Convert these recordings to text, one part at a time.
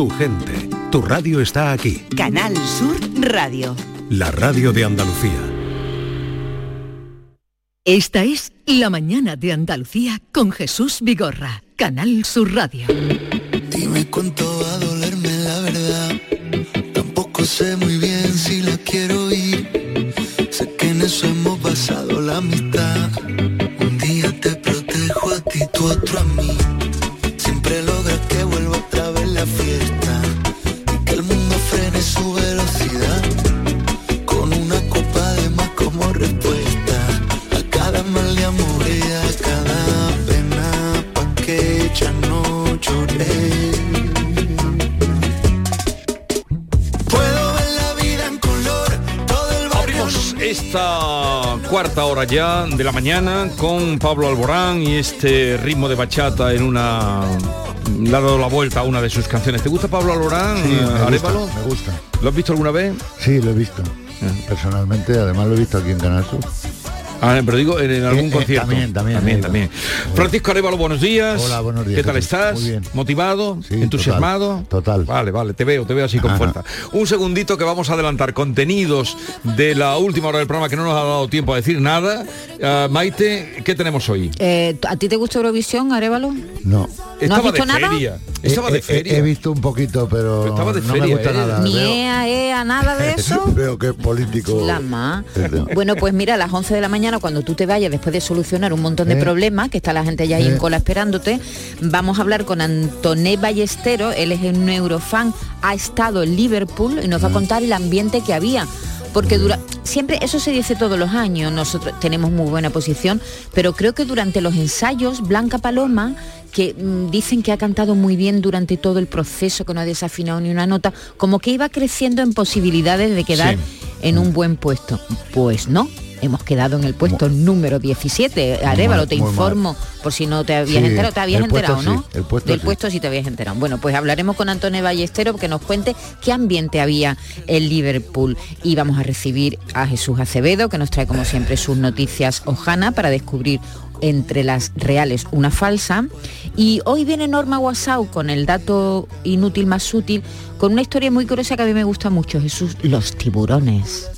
Tu gente, tu radio está aquí. Canal Sur Radio. La radio de Andalucía. Esta es La mañana de Andalucía con Jesús Vigorra, Canal Sur Radio. Dime cuánto va a dolerme la verdad. Tampoco sé muy bien si la quiero ir. Sé que en eso hemos basado la amistad. Un día te protejo a ti, tú otro a cuarta hora ya de la mañana con Pablo Alborán y este ritmo de bachata en una... Le ha dado la vuelta a una de sus canciones. ¿Te gusta Pablo Alborán, Sí, me eh, gusta, me gusta. ¿Lo has visto alguna vez? Sí, lo he visto. Personalmente, además lo he visto aquí en Canal Sur. Ah, pero digo, en, en algún Eh, eh, concierto. también, también, también, también. Francisco Arevalo, buenos días. Hola, buenos días, ¿Qué tal estás? Muy bien. ¿Motivado? Sí, ¿Entusiasmado? total, total. Vale, vale, te veo, te veo así con Ajá. fuerza. Un segundito que vamos a adelantar contenidos de la última hora del programa que no nos ha dado tiempo a decir nada. Ah, Maite, ¿qué tenemos hoy? Eh, ¿A ti te gusta Eurovisión, Arevalo? No. Estaba visto de nada? feria. Estaba de feria. He, visto un poquito, pero, Pero estaba de no feria, me gusta ¿eh? nada. Ni Veo- ea, ea, nada de eso. Veo que es político. La más. Bueno, pues mira, a las 11 de la mañana, cuando tú te vayas, después de solucionar un montón de Eh. problemas, que está la gente ya ahí Eh. en cola esperándote, vamos a hablar con Antoné Ballestero, él es un neurofan, ha estado en Liverpool y nos va Mm. a contar el ambiente que había. Porque dura, siempre, eso se dice todos los años, nosotros tenemos muy buena posición, pero creo que durante los ensayos, Blanca Paloma, que mm, dicen que ha cantado muy bien durante todo el proceso, que no ha desafinado ni una nota, como que iba creciendo en posibilidades de quedar Sí. en un buen puesto. Pues no. Hemos quedado en el puesto número 17. Arevalo, te mal. informo, por si no te habías Sí, enterado. ¿Te habías puesto enterado, no? sí, el puesto Del sí. puesto sí te habías enterado. Bueno, pues hablaremos con Antonio Ballestero que nos cuente qué ambiente había en Liverpool. Y vamos a recibir a Jesús Acevedo, que nos trae como siempre sus noticias Ojana para descubrir entre las reales una falsa. Y hoy viene Norma Guasau con el dato inútil más útil, con una historia muy curiosa que a mí me gusta mucho, Jesús, los tiburones.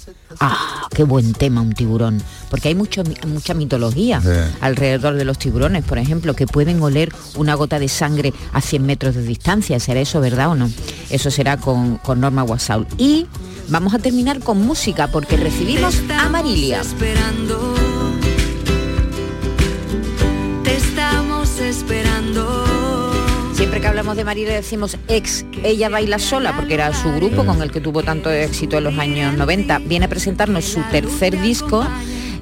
Ah, qué buen tema un tiburón, porque hay mucho, mucha mitología Sí. alrededor de los tiburones, por ejemplo, que pueden oler una gota de sangre a 100 metros de distancia. ¿Será eso verdad o no? Eso será con, con Norma Wasaul. Y vamos a terminar con música, porque recibimos a Marilia. esperando. Siempre que hablamos de Marilia decimos ex, ella baila sola, porque era su grupo con el que tuvo tanto éxito en los años 90. Viene a presentarnos su tercer disco,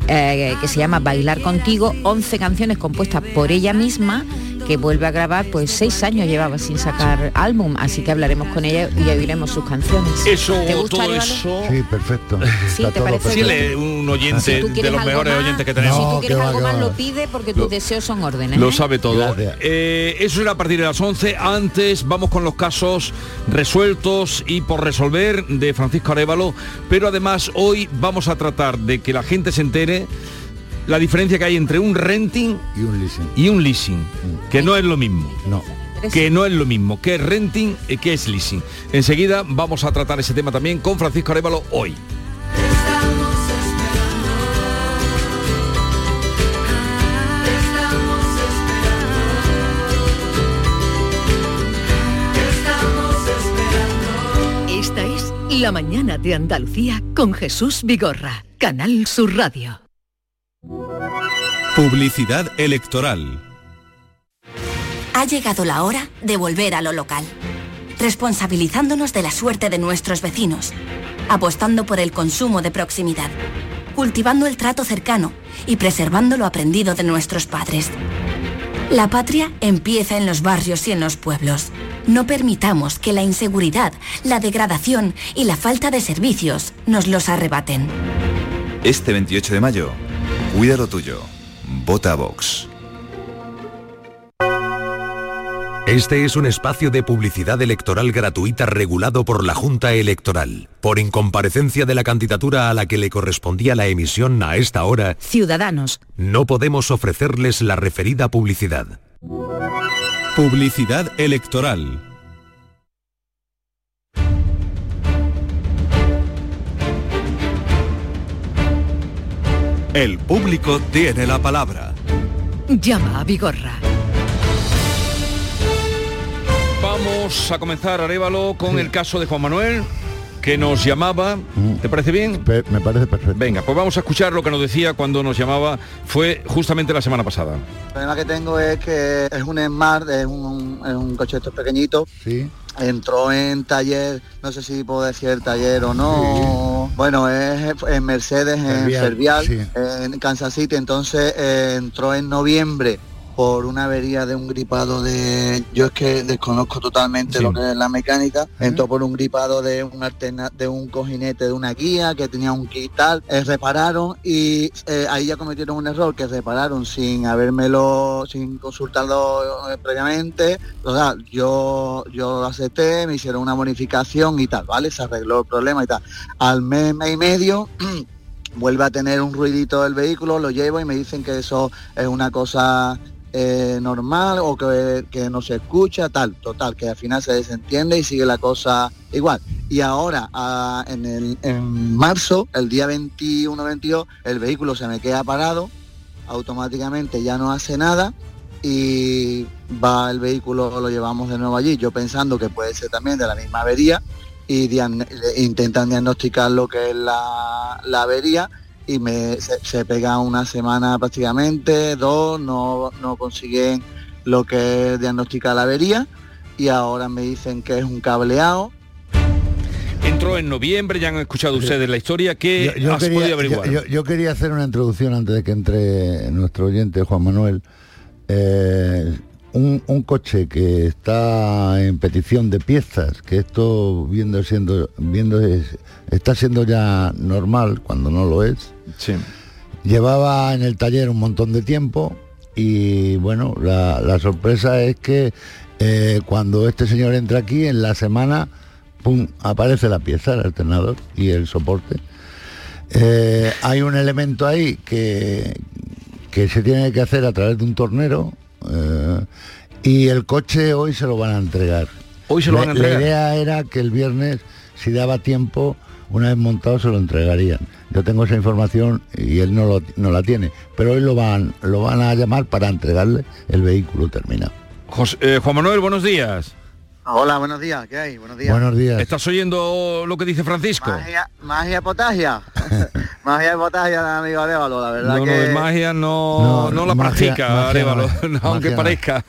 eh, que se llama Bailar Contigo, 11 canciones compuestas por ella misma, que vuelve a grabar, pues seis años llevaba sin sacar álbum, así que hablaremos con ella y oiremos sus canciones. Eso, ¿Te gusta, todo Arevalo? eso... Sí, perfecto. Sí, ¿te parece un oyente Si tú de quieres los mejores más, oyentes que tenemos. No, tú quieres va, algo más va. lo pide porque Lo- tus deseos son órdenes. Lo ¿eh? sabe todo. Eh, eso era a partir de las 11. Antes vamos con los casos resueltos y por resolver de Francisco Arevalo. Pero además hoy vamos a tratar de que la gente se entere la diferencia que hay entre un renting Y un leasing. y un leasing, que no es lo mismo. No. Que no es lo mismo, que es renting y que es leasing. Enseguida vamos a tratar ese tema también con Francisco Arevalo hoy. Esta es La mañana de Andalucía con Jesús Vigorra, Canal Sur Radio. Publicidad electoral. Ha llegado la hora de volver a lo local, responsabilizándonos de la suerte de nuestros vecinos, apostando por el consumo de proximidad, cultivando el trato cercano y preservando lo aprendido de nuestros padres. La patria empieza en los barrios y en los pueblos. No permitamos que la inseguridad, la degradación y la falta de servicios nos los arrebaten. Este 28 de mayo, cuida lo tuyo. Vota Vox. Este es un espacio de publicidad electoral gratuita regulado por la Junta Electoral. Por incomparecencia de la candidatura a la que le correspondía la emisión a esta hora, Ciudadanos. no podemos ofrecerles la referida publicidad. Publicidad electoral. El público tiene la palabra. Llama a Vigorra. Vamos a comenzar, Arevalo, con el caso de Juan Manuel, que nos llamaba. ¿Te parece bien? me parece perfecto. Venga, pues vamos a escuchar lo que nos decía cuando nos llamaba. Fue justamente la semana pasada. El problema que tengo es que es un Smart, es un, es un coche estos pequeñito. Sí. Entró en taller, no sé si puedo decir el taller o no. Bueno, es en Mercedes, en Fervial, Fervial, sí. en Kansas City. Entonces eh, entró en noviembre por una avería de un gripado de yo es que desconozco totalmente Sí. lo que es la mecánica entró por un gripado de un alterna de un cojinete de una guía que tenía un kit tal eh, repararon y eh, ahí ya cometieron un error que repararon sin habérmelo sin consultarlo eh, previamente. O sea yo yo acepté me hicieron una bonificación y tal vale se arregló el problema y tal. Al mes, mes y medio vuelve a tener un ruidito del vehículo, lo llevo y me dicen que eso es una cosa eh, normal o que, que no se escucha, tal, total, que al final se desentiende y sigue la cosa igual. Y ahora, ah, en, el, marzo, el día 21-22, el vehículo se me queda parado, automáticamente ya no hace nada y va el vehículo, lo llevamos de nuevo allí, yo pensando que puede ser también de la misma avería y diagn- intentan diagnosticar lo que es la, la avería y me, se, se pega una semana prácticamente, dos, no, no consiguen lo que es diagnosticar la avería y ahora me dicen que es un cableado. Entró en noviembre, ya han escuchado ustedes la historia. ¿Qué Yo has quería, podido averiguar? yo- yo- yo quería hacer una introducción antes de que entre nuestro oyente Juan Manuel. Eh, un, un coche que está en petición de piezas, que esto viendo siendo viendo es- está siendo ya normal cuando no lo es. Sí. Llevaba en el taller un montón de tiempo y bueno, la, la sorpresa es que eh, cuando este señor entra aquí en la semana, pum, aparece la pieza, el alternador y el soporte. Eh, hay un elemento ahí que, que se tiene que hacer a través de un tornero eh, y el coche hoy se lo van a entregar. Hoy se lo La- van a entregar. La idea era que el viernes, si daba tiempo, una vez montado se lo entregarían. Yo tengo esa información y él no, lo- no la tiene, pero hoy lo van, lo van a llamar para entregarle el vehículo terminado. Jos- eh, Juan Manuel, buenos días. Hola, buenos días, ¿qué hay? Buenos días. Buenos días. ¿Estás oyendo lo que dice Francisco? Magia, magia potagia. magia y potagia de amigo Arevalo, la verdad No, no, que... de magia no, No, no la magia- practica, no. no, aunque Magia no. parezca.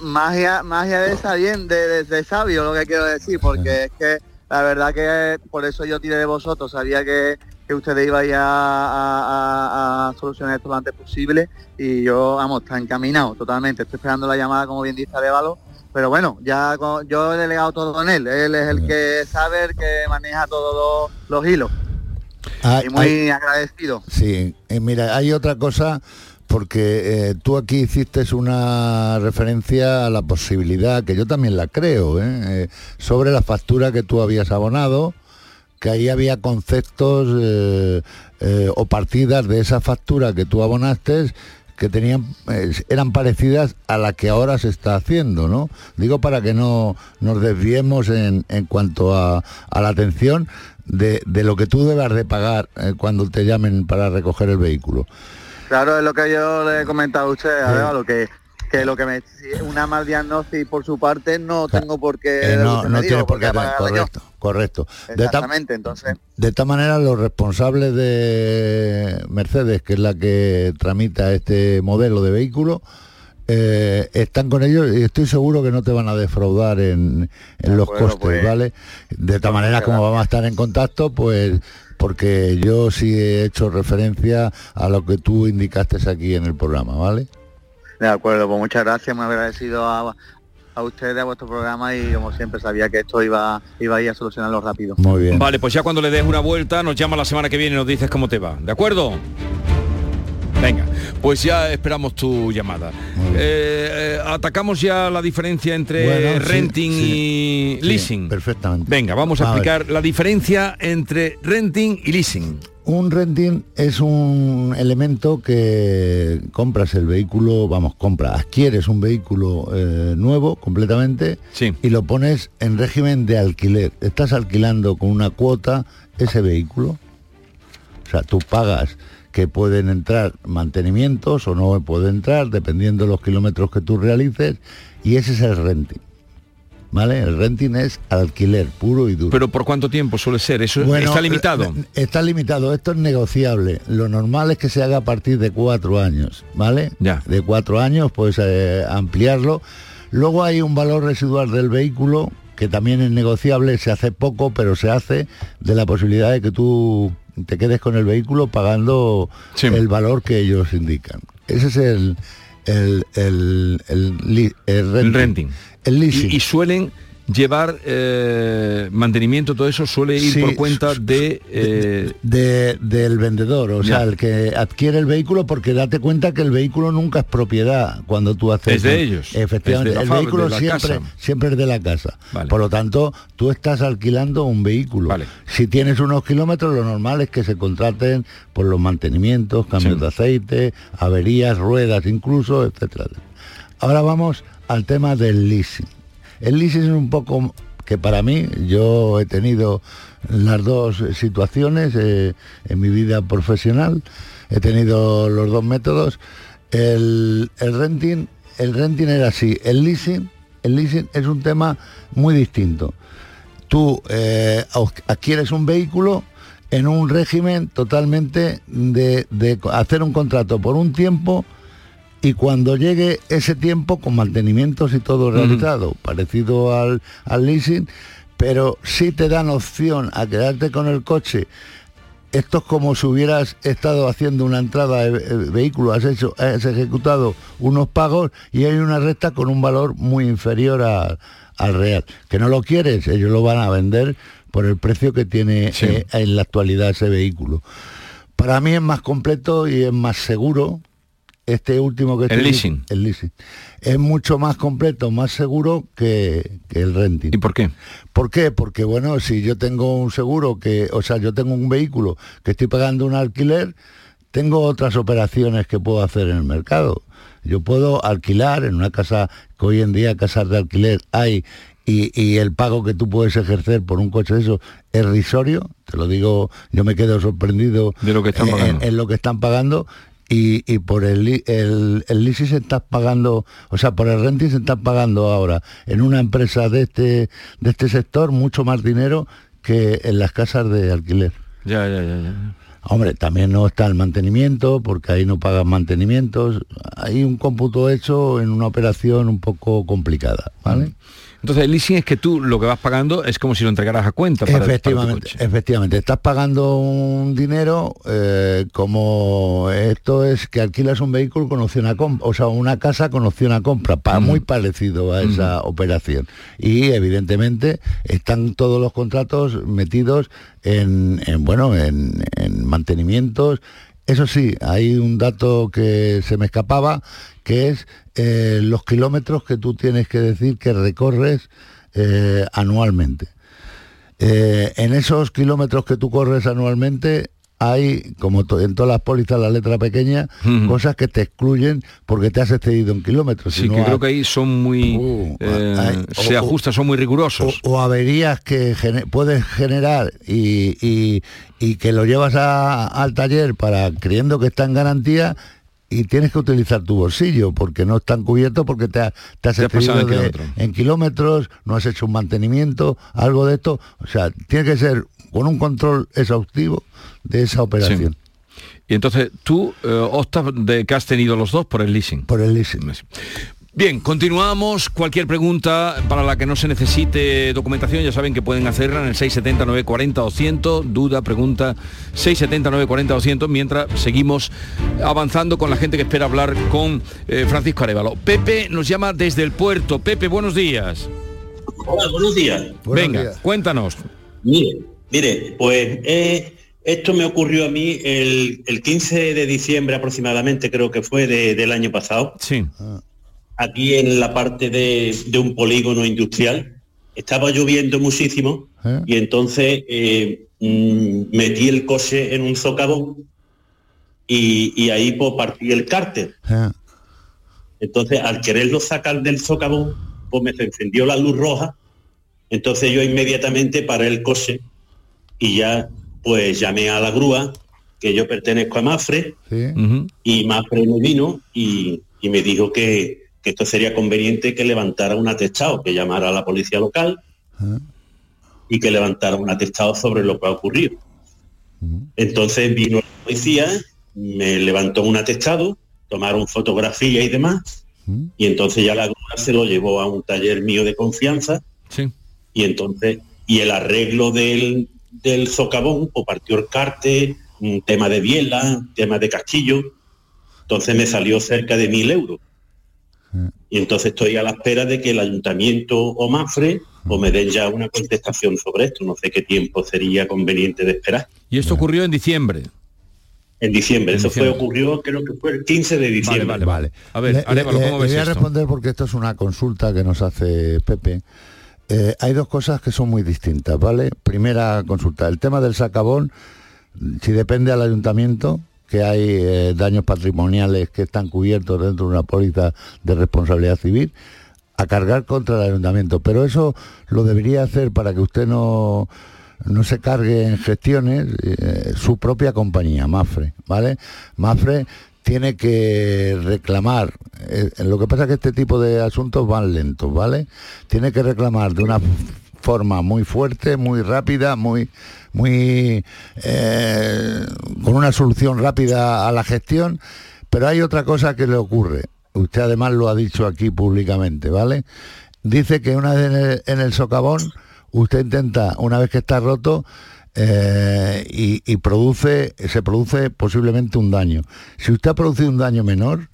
magia magia de esa bien de, de- de sabio lo que quiero decir porque es que la verdad que por eso yo tiré de vosotros sabía que, que ustedes iban a, a- a- a solucionar esto lo antes posible y yo vamos está encaminado totalmente estoy esperando la llamada como bien dice Arevalo pero bueno ya con- yo he delegado todo en él. Él es el que sabe el que maneja todos los, los hilos. Hay- y muy hay- agradecido. Sí, eh, mira, hay otra cosa porque eh, tú aquí hiciste una referencia a la posibilidad, que yo también la creo, ¿eh? Eh, sobre la factura que tú habías abonado, que ahí había conceptos o partidas de esa factura que tú abonaste que tenían eh, eran parecidas a la que ahora se está haciendo, ¿no? Digo para que no nos desviemos en, en cuanto a, a la atención de, de lo que tú debas de pagar eh, cuando te llamen para recoger el vehículo. Claro, es lo que yo le he comentado a usted, Arevalo, que, que lo que me una mal diagnosis por su parte no tengo por qué Eh, no no dijo, por qué yo. correcto, correcto. De ta- Exactamente, entonces, De esta manera, los responsables de Mercedes, que es la que tramita este modelo de vehículo, eh, están con ellos y estoy seguro que no te van a defraudar en, en los acuerdo, costes, pues. ¿vale? De esta manera, como vamos a estar en contacto, pues porque yo sí he hecho referencia a lo que tú indicaste aquí en el programa, ¿vale? De acuerdo, pues muchas gracias, muy agradecido a, a ustedes, a vuestro programa y como siempre sabía que esto iba, iba a ir a solucionarlo rápido. Muy bien. Vale, pues ya cuando le des una vuelta, nos llama la semana que viene y nos dices cómo te va. ¿De acuerdo? Venga, pues ya esperamos tu llamada. Eh, eh, atacamos ya la diferencia entre Bueno, renting sí. y Sí, leasing. perfectamente. Venga, vamos a, A ver. explicar la diferencia entre renting y leasing. Un renting es un elemento que compras el vehículo, vamos, compra, adquieres un vehículo eh, nuevo completamente Sí. y lo pones en régimen de alquiler. Estás alquilando con una cuota ese vehículo. O sea, tú pagas que pueden entrar mantenimientos o no pueden entrar, dependiendo de los kilómetros que tú realices, y ese es el renting. ¿Vale? El renting es alquiler puro y duro. Pero ¿por cuánto tiempo suele ser? ¿Eso Bueno, está limitado? eh, Está limitado, esto es negociable. Lo normal es que se haga a partir de cuatro años, ¿vale? Ya. De cuatro años, pues eh, ampliarlo. Luego hay un valor residual del vehículo que también es negociable, se hace poco, pero se hace de la posibilidad de que tú te quedes con el vehículo pagando el valor que ellos indican. Ese es el el, el, el, renting. El renting. El leasing. Y, y suelen llevar eh, mantenimiento, todo eso suele ir Sí, por cuenta de... eh, de- del vendedor, o Ya. sea, el que adquiere el vehículo, porque date cuenta que el vehículo nunca es propiedad cuando tú haces. Es de ellos, Efectivamente, el vehículo siempre, casa. siempre es de la casa. Vale. Por lo tanto, tú estás alquilando un vehículo. Si tienes unos kilómetros, lo normal es que se contraten por los mantenimientos, cambios de aceite, averías, ruedas incluso, etcétera. Ahora vamos al tema del leasing. El leasing es un poco que para mí, yo he tenido las dos situaciones eh, en mi vida profesional, he tenido los dos métodos. El, renting, el renting era así, el leasing, el leasing es un tema muy distinto. Tú eh, adquieres un vehículo en un régimen totalmente de, de hacer un contrato por un tiempo y cuando llegue ese tiempo con mantenimientos y todo realizado, parecido al, al leasing, pero sí te dan opción a quedarte con el coche. Esto es como si hubieras estado haciendo una entrada de eh, vehículo, has, hecho, has ejecutado unos pagos y hay una recta con un valor muy inferior a- al real. Que no lo quieres, ellos lo van a vender por el precio que tiene eh, en la actualidad ese vehículo. Para mí es más completo y es más seguro este último que El estoy- leasing. el leasing. Es mucho más completo, más seguro que, que el renting. ¿Y por qué? ¿Por qué? Porque bueno, si yo tengo un seguro que, o sea, yo tengo un vehículo que estoy pagando un alquiler, tengo otras operaciones que puedo hacer en el mercado. Yo puedo alquilar en una casa que hoy en día casas de alquiler hay y, y el pago que tú puedes ejercer por un coche de eso es risorio, te lo digo, yo me quedo sorprendido De lo que están en lo que están pagando y, y por el, el, el leasing se está pagando, o sea, por el renting se está pagando ahora en una empresa de este, de este sector mucho más dinero que en las casas de alquiler. Ya, ya, ya, ya. Hombre, también no está el mantenimiento, porque ahí no pagan mantenimientos. Hay un cómputo hecho en una operación un poco complicada, ¿vale? Entonces el leasing es que tú lo que vas pagando es como si lo entregaras a cuenta para, para efectivamente, coche. efectivamente. Estás pagando un dinero eh, como esto es que alquilas un vehículo con opción a compra, o sea, una casa con opción a compra, pa- muy parecido a esa operación. Y evidentemente están todos los contratos metidos en, en, bueno, en, en mantenimientos. Eso sí, hay un dato que se me escapaba, que es eh, los kilómetros que tú tienes que decir que recorres eh, anualmente. Eh, en esos kilómetros que tú corres anualmente hay, como to- en todas las pólizas, la letra pequeña, cosas que te excluyen porque te has excedido en kilómetros. Sí, Si no que creo que ahí son muy... eh, hay- se o- o- ajustan, son muy rigurosos. o averías que puedes generar y, y- y que lo llevas a- al taller para creyendo que está en garantía y tienes que utilizar tu bolsillo porque no están cubiertos porque te, ha- te has excedido en de- kilómetros. en kilómetros, no has hecho un mantenimiento, algo de esto. O sea, tiene que ser con un control exhaustivo de esa operación. Y entonces tú eh, optas de que has tenido los dos por el leasing. Por el leasing. Bien, continuamos. Cualquier pregunta para la que no se necesite documentación, ya saben que pueden hacerla en el 670 940 200. Duda, pregunta 670 940 200. Mientras seguimos avanzando con la gente que espera hablar con eh, Francisco Arevalo. Pepe nos llama desde el puerto. Pepe, buenos días. Hola, buenos días. Venga, cuéntanos. Mire, mire, pues eh, esto me ocurrió a mí el, el 15 de diciembre aproximadamente, creo que fue de- del año pasado. Sí. Aquí en la parte de, de un polígono industrial. Estaba lloviendo muchísimo ¿Eh? y entonces eh, mm, metí el coche en un socavón y, y ahí pues, partí el cárter. Ah, Entonces, al quererlo sacar del socavón, pues me se encendió la luz roja. Entonces yo inmediatamente paré el coche y ya pues llamé a la grúa que yo pertenezco a Mafre Sí. y Mafre me vino y, y me dijo que, que esto sería conveniente que levantara un atestado, que llamara a la policía local y que levantara un atestado sobre lo que ha ocurrido. Entonces vino la policía, me levantó un atestado, tomaron fotografía y demás, y entonces ya la grúa se lo llevó a un taller mío de confianza, Sí. y entonces, y el arreglo del, del socavón, o partió el carte, un tema de biela, tema de castillo, entonces me salió cerca de mil euros. Y entonces estoy a la espera de que el ayuntamiento o Mafre o me den ya una contestación sobre esto. No sé qué tiempo sería conveniente de esperar. Y esto ocurrió en diciembre. En diciembre. En Eso diciembre. fue ocurrió, creo que fue el 15 de diciembre. vale, vale. A ver, Le- Arévalo, le- ¿cómo le ves voy a esto? responder porque esto es una consulta que nos hace Pepe. Eh, hay dos cosas que son muy distintas, ¿vale? Primera consulta, el tema del sacabón, si depende al ayuntamiento, que hay eh, daños patrimoniales que están cubiertos dentro de una póliza de responsabilidad civil, a cargar contra el ayuntamiento. Pero eso lo debería hacer para que usted no, no se cargue en gestiones eh, su propia compañía, Mafre, ¿vale? Mafre tiene que reclamar, eh, lo que pasa es que este tipo de asuntos van lentos, ¿vale? Tiene que reclamar de una forma muy fuerte, muy rápida, muy, muy eh, con una solución rápida a la gestión, pero hay otra cosa que le ocurre. Usted además lo ha dicho aquí públicamente, ¿vale? Dice que una vez en el, en el socavón, usted intenta, una vez que está roto, eh, y, y produce, se produce posiblemente un daño. Si usted ha producido un daño menor,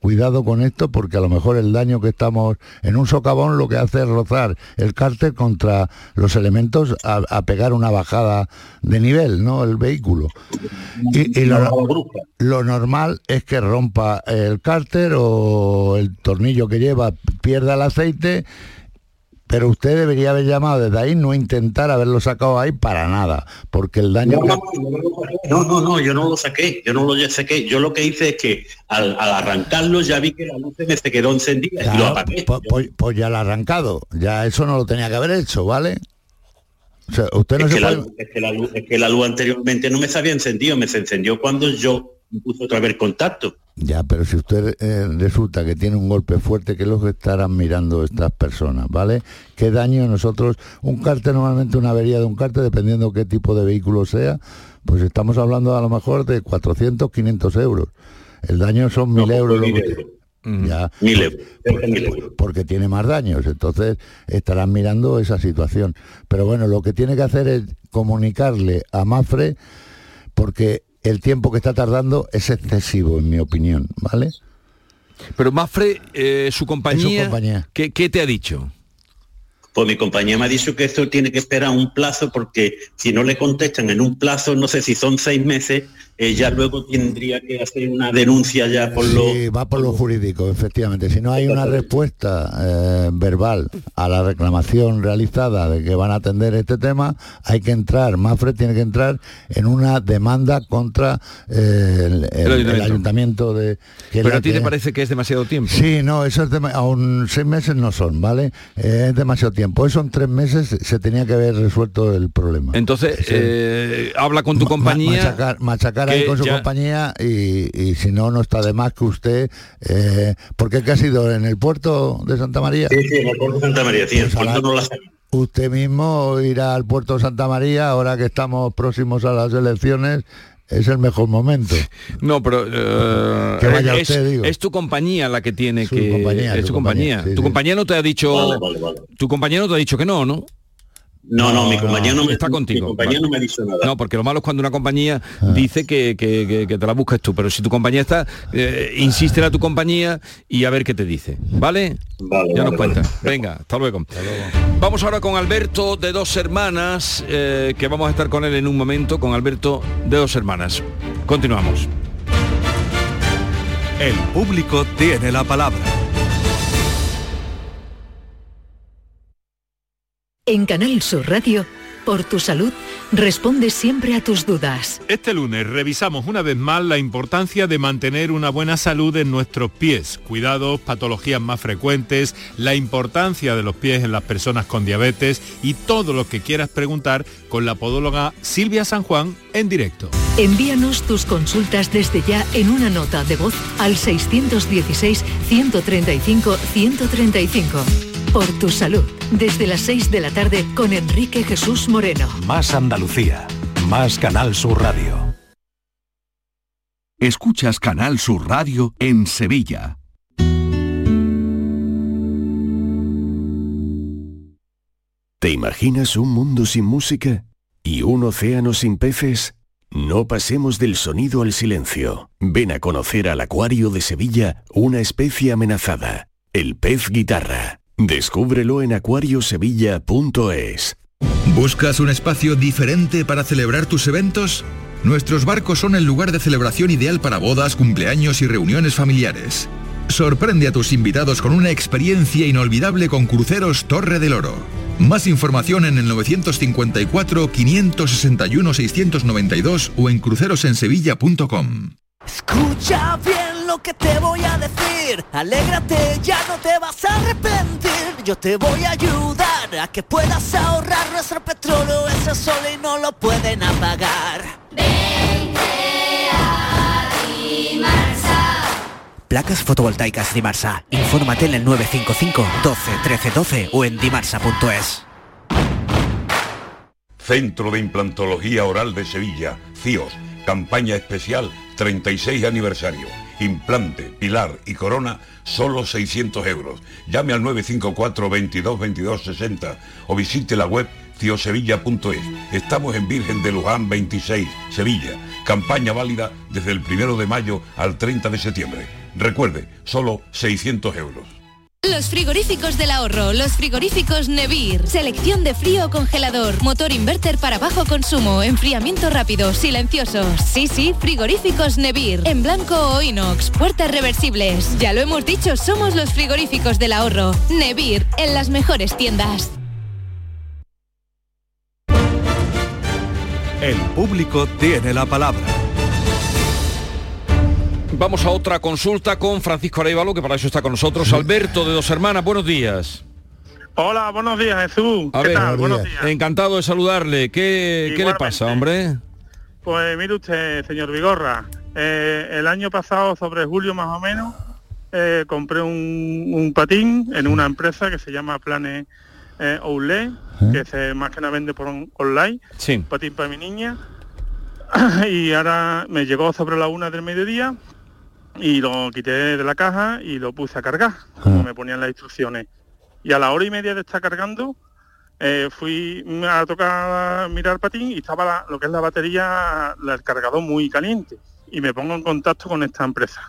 cuidado con esto porque a lo mejor el daño que estamos en un socavón lo que hace es rozar el cárter contra los elementos a, a pegar una bajada de nivel, ¿no? El vehículo. Y, y lo, lo normal es que rompa el cárter o el tornillo que lleva pierda el aceite pero usted debería haber llamado desde ahí, no intentar haberlo sacado ahí para nada, porque el daño... No, no, no, no, no, yo no lo saqué, yo no lo saqué. Yo lo que hice es que al, al arrancarlo ya vi que la luz me se quedó encendida y lo apagué. pues, pues- pues ya lo ha arrancado, ya eso no lo tenía que haber hecho, ¿vale? O sea, usted no es, se que la, puede... luz- es que la luz, es que la luz anteriormente no me se había encendido, me se encendió cuando yo puse otra vez contacto. Ya, pero si usted eh, resulta que tiene un golpe fuerte, ¿qué es lo que estarán mirando estas personas, ¿vale? ¿Qué daño nosotros, un cárter normalmente una avería de un cárter, dependiendo qué tipo de vehículo sea, pues estamos hablando a lo mejor de 400, 500 euros. El daño son mil euros. lo mil que- euros. Ya, Mil pues, euros, mil euros. porque tiene más daños, entonces estarán mirando esa situación. Pero bueno, lo que tiene que hacer es comunicarle a Mafre, porque el tiempo que está tardando es excesivo, en mi opinión, ¿vale? Pero Mafre, eh, su compañía, compañía. ¿qué, qué te ha dicho? Pues mi compañía me ha dicho que esto tiene que esperar un plazo porque si no le contestan en un plazo, no sé si son seis meses, eh, ya luego tendría que hacer una denuncia ya por lo... Sí, va por lo jurídico, efectivamente. Si no hay una respuesta eh, verbal a la reclamación realizada de que van a atender este tema, hay que entrar, Mafre tiene que entrar en una demanda contra eh, el, el- el ayuntamiento. ayuntamiento de... que Pero a ti te parece que es demasiado tiempo. Sí, no, eso es dema- aún seis meses no son, ¿vale? Eh, es demasiado tiempo. Eso en tres meses se tenía que haber resuelto el problema. Entonces, Sí. eh, habla con tu Ma- compañía. machacar, machacar ahí con su ya- compañía y, y si no, no está de más que usted, eh, porque qué ha sido en el puerto de Santa María. Sí, sí, en el puerto de Santa María, sí, el Pues la- no la. Usted mismo irá al puerto de Santa María, ahora que estamos próximos a las elecciones, es el mejor momento. No, pero Que vaya es, usted, digo. es tu compañía la que tiene Su que compañía, es su tu compañía. compañía, sí, tu sí. compañía no te ha dicho Vale, vale, vale. tu compañía no te ha dicho que no, ¿no? No, no, mi compañía no, me está mi contigo. compañía Vale. no me ha dicho nada. No, porque lo malo es cuando una compañía Ah. dice que, que- que- que te la busques tú, pero si tu compañía está, eh, insiste a tu compañía y a ver qué te dice, ¿vale? Vale, ya vale, nos cuenta. Venga, hasta luego. Vamos ahora con Alberto de Dos Hermanas, eh, que vamos a estar con él en un momento, con Alberto de Dos Hermanas. Continuamos. El público tiene la palabra. En Canal Sur Radio, por tu salud, responde siempre a tus dudas. Este lunes revisamos una vez más la importancia de mantener una buena salud en nuestros pies, cuidados, patologías más frecuentes, la importancia de los pies en las personas con diabetes y todo lo que quieras preguntar con la podóloga Silvia San Juan en directo. Envíanos tus consultas desde ya en una nota de voz al 616-135-135. Por tu salud, desde las 6 de la tarde con Enrique Jesús Moreno. Más Andalucía, más Canal Sur Radio. Escuchas Canal Sur Radio en Sevilla. ¿Te imaginas un mundo sin música? ¿Y un océano sin peces? No pasemos del sonido al silencio. Ven a conocer al Acuario de Sevilla una especie amenazada, el pez guitarra. Descúbrelo en acuariosevilla.es. ¿Buscas un espacio diferente para celebrar tus eventos? Nuestros barcos son el lugar de celebración ideal para bodas, cumpleaños y reuniones familiares. Sorprende a tus invitados con una experiencia inolvidable con Cruceros Torre del Oro. Más información en el 954-561-692 o en crucerosensevilla.com. Escucha bien lo que te voy a decir. Alégrate, ya no te vas a arrepentir. Yo te voy a ayudar a que puedas ahorrar nuestro petróleo. Ese sol y no lo pueden apagar. Placas fotovoltaicas Dimarsa. Infórmate en el 955 12 13 12 o en dimarsa.es. Centro de Implantología Oral de Sevilla, CIOS, campaña especial 36 aniversario. Implante, pilar y corona, solo 600 euros. Llame al 954 22 22 60 o visite la web ciosevilla.es. Estamos en Virgen de Luján 26, Sevilla. Campaña válida desde el 1 de mayo al 30 de septiembre. Recuerde, solo 600 euros. Los frigoríficos del ahorro, los frigoríficos Nevir. Selección de frío o congelador, motor inverter para bajo consumo, enfriamiento rápido, silenciosos. Sí, sí, frigoríficos Nevir. En blanco o inox, puertas reversibles. Ya lo hemos dicho, somos los frigoríficos del ahorro. Nevir, en las mejores tiendas. El público tiene la palabra. Vamos a otra consulta con Francisco Arevalo, que para eso está con nosotros. Alberto de Dos Hermanas, buenos días. Hola, buenos días Jesús. A ¿Qué ver, tal? Buenos días. encantado de saludarle. ¿Qué, ¿qué le pasa, hombre? Pues mire usted, señor Vigorra, eh, el año pasado, sobre julio más o menos, eh, compré un, un patín en una empresa que se llama Plane eh, que se más que nada vende por on- online, Sí. un patín para mi niña, y ahora me llegó sobre la una del mediodía y lo quité de la caja y lo puse a cargar, como me ponían las instrucciones. Y a la hora y media de estar cargando, eh, fui a tocar mirar patín y estaba la- lo que es la batería, la- el cargador muy caliente. Y me pongo en contacto con esta empresa.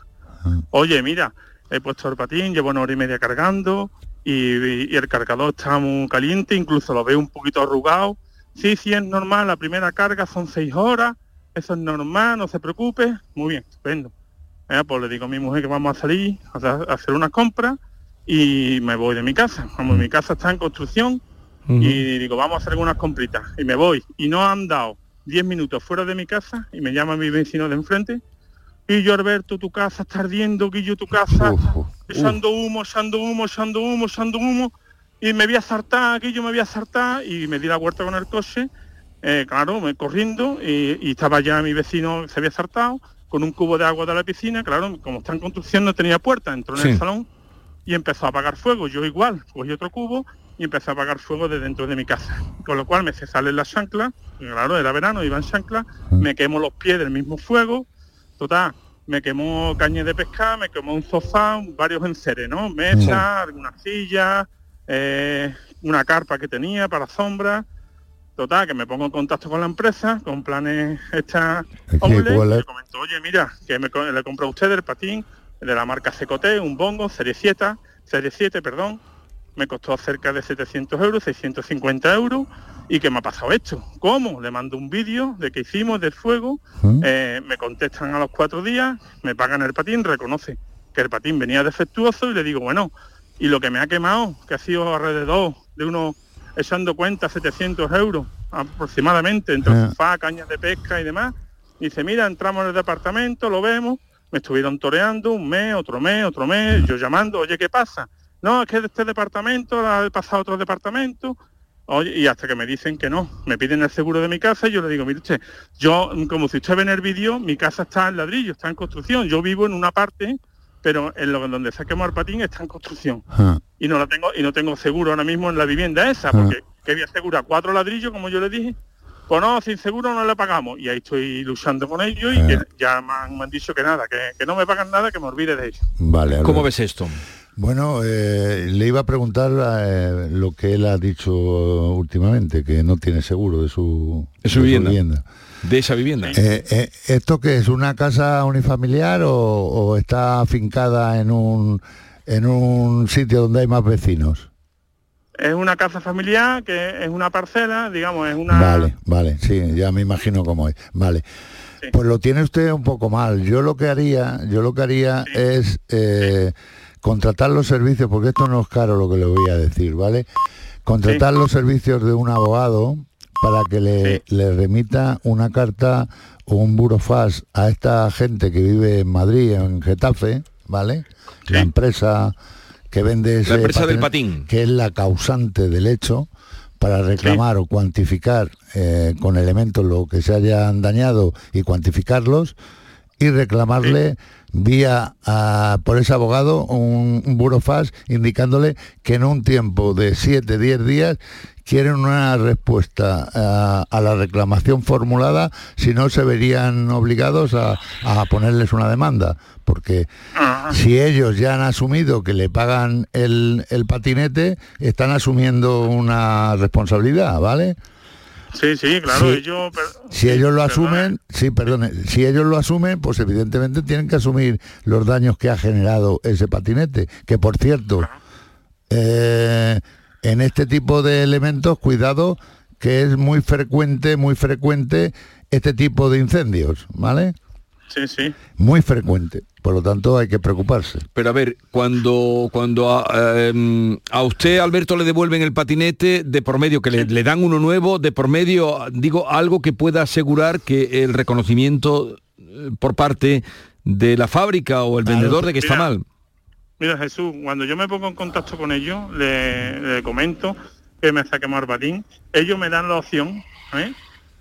Oye, mira, he puesto el patín, llevo una hora y media cargando y, y el cargador está muy caliente, incluso lo veo un poquito arrugado. Sí, sí, es normal, la primera carga son seis horas, eso es normal, no se preocupe. Muy bien, estupendo. Eh, pues le digo a mi mujer que vamos a salir a hacer- unas compras y me voy de mi casa. Como mi casa está en construcción, y digo, vamos a hacer algunas compritas. Y me voy. Y no han dado 10 minutos fuera de mi casa y me llama mi vecino de enfrente. Y yo, Alberto, tu casa está ardiendo, Guillo, tu casa, echando humo, echando humo, echando humo, echando humo. Y me voy a saltar, Guillo, me voy a saltar. Y me di la vuelta con el coche, eh, claro, me corriendo. Y, y estaba ya mi vecino, se había saltado, con un cubo de agua de la piscina. Claro, como está en construcción no tenía puerta, entró en Sí. el salón y empezó a apagar fuego. Yo igual, cogí otro cubo y empecé a apagar fuego de dentro de mi casa. Con lo cual me se salen las chanclas, claro, era verano, iba en chancla, me quemo los pies del mismo fuego, total, me quemó caña de pescar, me quemó un sofá, varios enseres, ¿no? Mesa, algunas sillas, eh, una carpa que tenía para sombra. Total, que me pongo en contacto con la empresa, con planes esta Outlet, ¿cuál y es? le comento, oye, mira, que me, le compré a usted el patín de la marca Secote, un bongo, serie 7, serie 7, perdón, me costó cerca de 700 euros, 650 euros, y que me ha pasado esto. ¿Cómo? Le mando un vídeo de que hicimos del fuego, eh, me contestan a los cuatro días, me pagan el patín, reconoce que el patín venía defectuoso y le digo, bueno, y lo que me ha quemado, que ha sido alrededor de unos, echando cuenta, 700 euros aproximadamente, entre Ah. sofá, cañas de pesca y demás, dice, mira, entramos en el departamento, lo vemos, me estuvieron toreando un mes, otro mes, otro mes, yo llamando, oye, ¿qué pasa? No, es que de este departamento he pasado a otro departamento, Oye, y hasta que me dicen que no, me piden el seguro de mi casa y yo le digo, mire usted, yo, como si usted ve en el vídeo, mi casa está en ladrillo, está en construcción, yo vivo en una parte, pero en lo donde se ha quemado el patín está en construcción. Ah, Y no la tengo, y no tengo seguro ahora mismo en la vivienda esa, porque que voy a asegurar cuatro ladrillos, como yo le dije, pues no, sin seguro no le pagamos. Y ahí estoy luchando con ellos y que ya me han, me han dicho que nada, que, que no me pagan nada, que me olvide de ellos. Vale. ¿Cómo ves esto? Bueno, eh, le iba a preguntar eh, lo que él ha dicho últimamente, que no tiene seguro de su, De su vivienda. De esa vivienda. Eh, eh, ¿Esto qué es? ¿Una casa unifamiliar o, o está afincada en un, en un sitio donde hay más vecinos? Es una casa familiar, que es una parcela, digamos, es una... Vale, vale, sí, ya me imagino cómo es. Vale. Pues lo tiene usted un poco mal. Yo lo que haría, yo lo que haría es eh, contratar los servicios, porque esto no es caro lo que le voy a decir, ¿vale? Contratar los servicios de un abogado para que le, le remita una carta o un burofax a esta gente que vive en Madrid, en Getafe, ¿vale? La empresa que vende ese empresa del patinete, patín. que es la causante del hecho, para reclamar o cuantificar eh, con elementos lo que se hayan dañado y cuantificarlos y reclamarle vía por ese abogado un, un indicándole que en un tiempo de 7, 10 días quieren una respuesta a, a la reclamación formulada, si no se verían obligados a, a ponerles una demanda, porque si ellos ya han asumido que le pagan el, el patinete, están asumiendo una responsabilidad, ¿vale? Sí, sí, claro, Sí. ellos... pero- Si ellos lo asumen, sí, perdone, si ellos lo asumen, pues evidentemente tienen que asumir los daños que ha generado ese patinete, que por cierto, eh, en este tipo de elementos, cuidado, que es muy frecuente, muy frecuente este tipo de incendios, ¿vale? Sí, sí. Muy frecuente, por lo tanto hay que preocuparse. Pero a ver, cuando cuando a, em, a usted, Alberto, le devuelven el patinete, de por medio, que le, le dan uno nuevo, de por medio, digo, algo que pueda asegurar que el reconocimiento eh, por parte de la fábrica o el vendedor de que está Mira, mal. Mira Jesús, cuando yo me pongo en contacto con ellos, le, le comento que me saque el patín, ellos me dan la opción, ¿eh?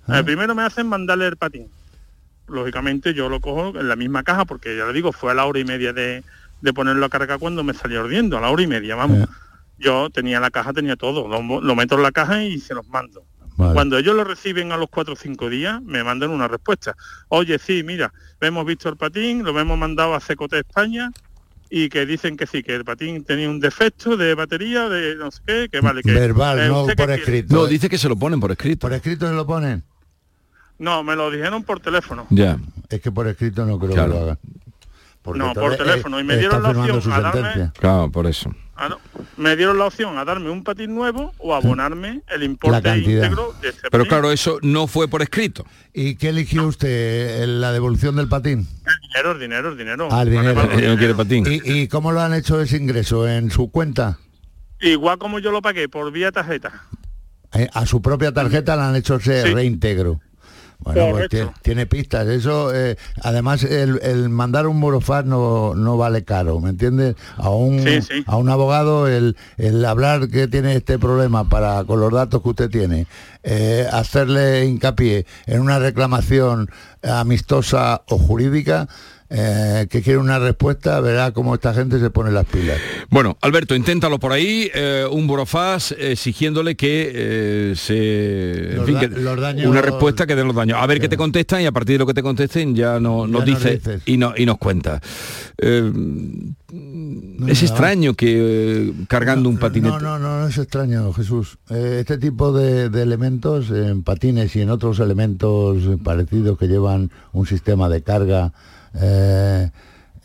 Ah. Eh, primero me hacen mandarle el patín. Lógicamente yo lo cojo en la misma caja porque ya le digo, fue a la hora y media de, de ponerlo a carga cuando me salió ardiendo, a la hora y media, vamos. Yo tenía la caja, tenía todo, lo, meto en la caja y se los mando. Vale. Cuando ellos lo reciben a los cuatro o cinco días, me mandan una respuesta. Oye, sí, mira, hemos visto el patín, lo hemos mandado a Secote España y que dicen que sí, que el patín tenía un defecto de batería, de no sé qué, que vale, que... Verbal, eh, no ¿usted qué por quiere? escrito. No, dice que se lo ponen por escrito. ¿Por escrito se lo ponen? No, me lo dijeron por teléfono. Ya. Es que por escrito no creo Claro. que lo haga. Porque No, por entonces, teléfono, y me dieron la opción su a darme-. Claro, por eso. Ah, no. Me dieron la opción a darme un patín nuevo o abonarme el importe cantidad. íntegro de ese Pero patín. claro, eso no fue por escrito. ¿Y qué eligió usted? ¿La devolución del patín? El dinero, el dinero, el dinero. Al dinero. No quiere patín. ¿Y, y cómo lo han hecho ese ingreso? ¿En su cuenta? Igual como yo lo pagué por vía tarjeta. Eh, A su propia tarjeta le han hecho ese Sí. reintegro. Bueno, pues tiene, tiene pistas. Eso, eh, además, el, el mandar un morofaz no, no vale caro, ¿me entiendes? A un, Sí, sí. a un abogado, el, el hablar que tiene este problema para con los datos que usted tiene, eh, hacerle hincapié en una reclamación amistosa o jurídica, eh, que quiere una respuesta, verá cómo esta gente se pone las pilas. Bueno, Alberto, inténtalo por ahí, eh, un burofax exigiéndole que eh, se... en fin, que- daños- Una respuesta que den los daños. A ver qué te contestan y a partir de lo que te contesten ya no, nos nos dice y, no, y nos cuenta. Es extraño que cargando un patinete... No, no, no, no es extraño, Jesús. Este tipo de, de elementos en patines y en otros elementos parecidos que llevan un sistema de carga, eh,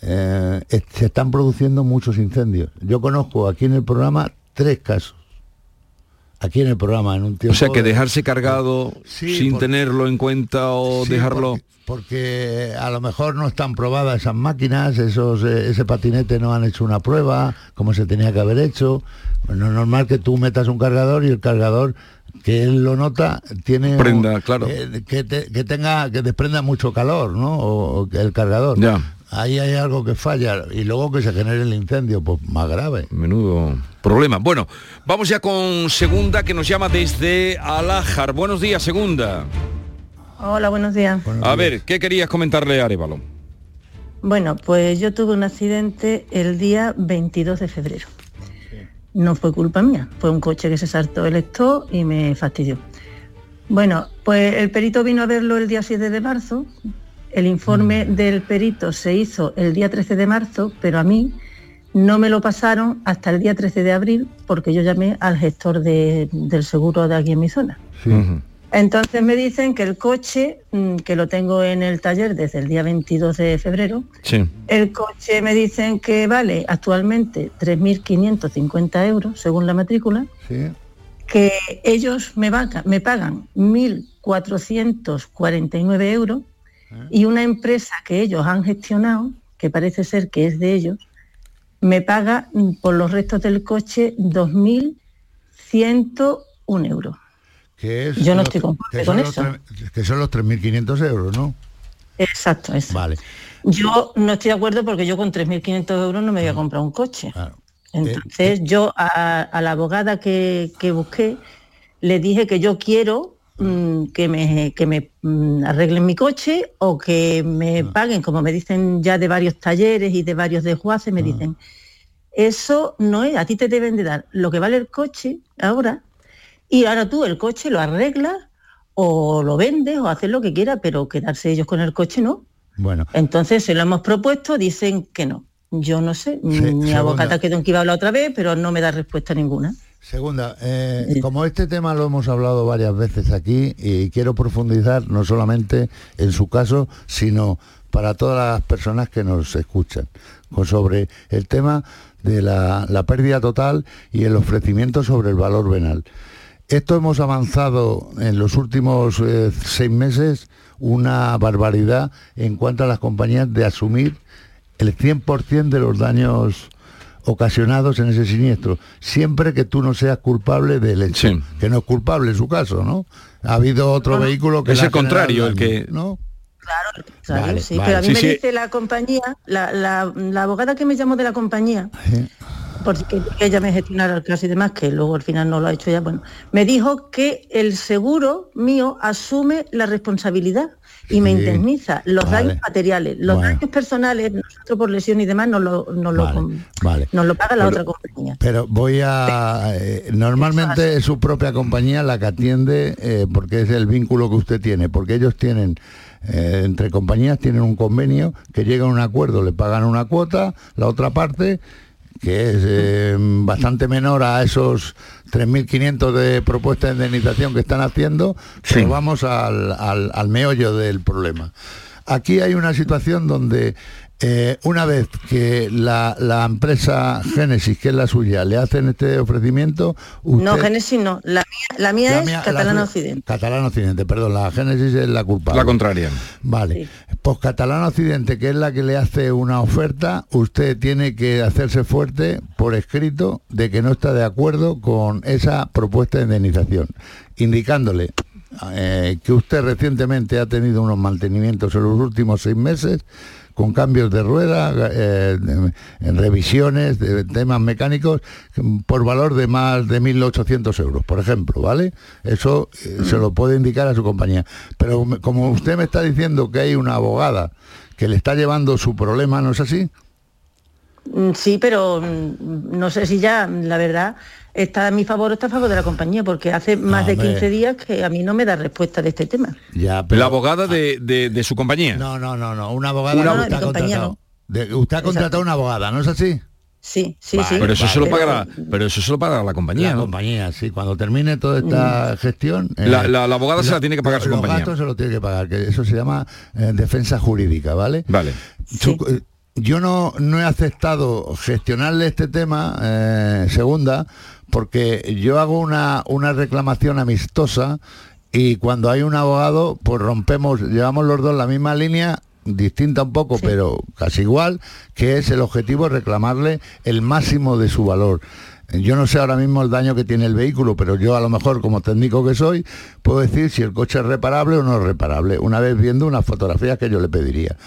eh, se están produciendo muchos incendios. Yo conozco aquí en el programa tres casos. Aquí en el programa, en un tiempo... O sea que de- dejarse cargado Sí, sin tenerlo en cuenta o Sí, dejarlo... Porque, porque a lo mejor no están probadas esas máquinas, esos, eh, ese patinete no han hecho una prueba como se tenía que haber hecho. Bueno, es normal que tú metas un cargador y el cargador que él lo nota tiene Prenda, un- claro. eh, que, te- que tenga que desprenda mucho calor, ¿no? O, el cargador. Ya. Ahí hay algo que falla y luego que se genere el incendio, pues más grave. Menudo problema. Bueno, vamos ya con Segunda que nos llama desde Alájar. Buenos días, Segunda. Hola, buenos días. A ver, ¿qué querías comentarle a Arevalo? Bueno, pues yo tuve un accidente el día 22 de febrero. No fue culpa mía, fue un coche que se saltó el stop y me fastidió. Bueno, pues el perito vino a verlo el día 7 de marzo. El informe del perito se hizo el día 13 de marzo, pero a mí no me lo pasaron hasta el día 13 de abril porque yo llamé al gestor de- del seguro de aquí en mi zona. Entonces me dicen que el coche, mm, que lo tengo en el taller desde el día 22 de febrero, Sí. el coche me dicen que vale actualmente 3.550 euros según la matrícula, Sí. que ellos me, vaca- me pagan 1.449 euros y una empresa que ellos han gestionado, que parece ser que es de ellos, me paga mm, por los restos del coche 2.101 euros. Que es Yo no estoy conforme con los eso. Que son los 3.500 euros, ¿no? Exacto, eso. Vale. Yo no estoy de acuerdo porque yo con 3.500 euros no me voy a comprar un coche. Entonces yo a, a la abogada que, que busqué le dije que yo quiero mm, que me, que me mm, arreglen mi coche o que me paguen, como me dicen ya de varios talleres y de varios desguaces, me dicen, eso no es, a ti te deben de dar lo que vale el coche ahora y ahora tú el coche lo arreglas o lo vendes o haces lo que quieras, pero quedarse ellos con el coche no. Bueno, Entonces se lo hemos propuesto, dicen que no. Yo no sé, mi abogada quedó en que iba a hablar otra vez, pero no me da respuesta ninguna. Segunda, eh, como este tema lo hemos hablado varias veces aquí y quiero profundizar no solamente en su caso, sino para todas las personas que nos escuchan, con sobre el tema de la, la pérdida total y el ofrecimiento sobre el valor venal. Esto hemos avanzado en los últimos eh, seis meses una barbaridad en cuanto a las compañías de asumir el 100% de los daños ocasionados en ese siniestro, siempre que tú no seas culpable del hecho, que no es culpable en su caso, ¿no? Ha habido otro vehículo que Es el contrario, el que... ¿no? Claro, Vale, sí, vale. pero a mí Sí, me sí. dice la compañía, la, la- la abogada que me llamó de la compañía, porque ella me gestionara el caso y demás, que luego al final no lo ha hecho ya, bueno, me dijo que el seguro mío asume la responsabilidad y me indemniza los Vale. daños materiales, los Bueno. daños personales, nosotros por lesión y demás nos lo, nos lo, Vale. nos lo paga la otra compañía. Pero voy a... eh, normalmente es su propia compañía la que atiende eh, porque es el vínculo que usted tiene, porque ellos tienen, eh, entre compañías tienen un convenio que llega a un acuerdo, le pagan una cuota, la otra parte que es eh, bastante menor a esos 3.500 de propuesta de indemnización que están haciendo, pero vamos al, al- al meollo del problema. Aquí hay una situación donde eh, una vez que la, la empresa Génesis, que es la suya, le hacen este ofrecimiento, usted... No, Génesis no, la mía, la mía La es mía- la Catalana Occidente. Catalana Occidente, perdón, la Génesis es la culpable. La contraria. Vale. Pues Catalana Occidente, que es la que le hace una oferta, usted tiene que hacerse fuerte por escrito de que no está de acuerdo con esa propuesta de indemnización, indicándole eh, que usted recientemente ha tenido unos mantenimientos en los últimos seis meses con cambios de rueda, eh, en revisiones, de temas mecánicos, por valor de más de 1.800 euros, por ejemplo, ¿vale? Eso eh, se lo puede indicar a su compañía. Pero como usted me está diciendo que hay una abogada que le está llevando su problema, ¿no es así? Mm, Sí, pero mm, no sé si ya, la verdad, está a mi favor o está a favor de la compañía, porque hace más de hombre. 15 días que a mí no me da respuesta de este tema. Ya, La abogada de, de- de su compañía. No, no, no, no, una abogada Una- no, usted ha compañía contratado. De- usted ha contratado una abogada, ¿no es así? Sí, sí, Vale, sí. pero eso se lo vale. pagará, pero eso se lo pagará la compañía, La ¿no? compañía, sí. Cuando termine toda esta gestión... eh, La- la- la abogada se la tiene que pagar su los compañía. gastos se lo tiene que pagar, que eso se llama eh, defensa jurídica, ¿vale? Vale. Su- eh, yo no, no he aceptado gestionarle este tema, eh, segunda, porque yo hago una, una reclamación amistosa y cuando hay un abogado, pues rompemos, llevamos los dos la misma línea, distinta un poco, pero casi igual, que es el objetivo reclamarle el máximo de su valor. Yo no sé ahora mismo el daño que tiene el vehículo, pero yo a lo mejor como técnico que soy, puedo decir si el coche es reparable o no es reparable, una vez viendo unas fotografías que yo le pediría.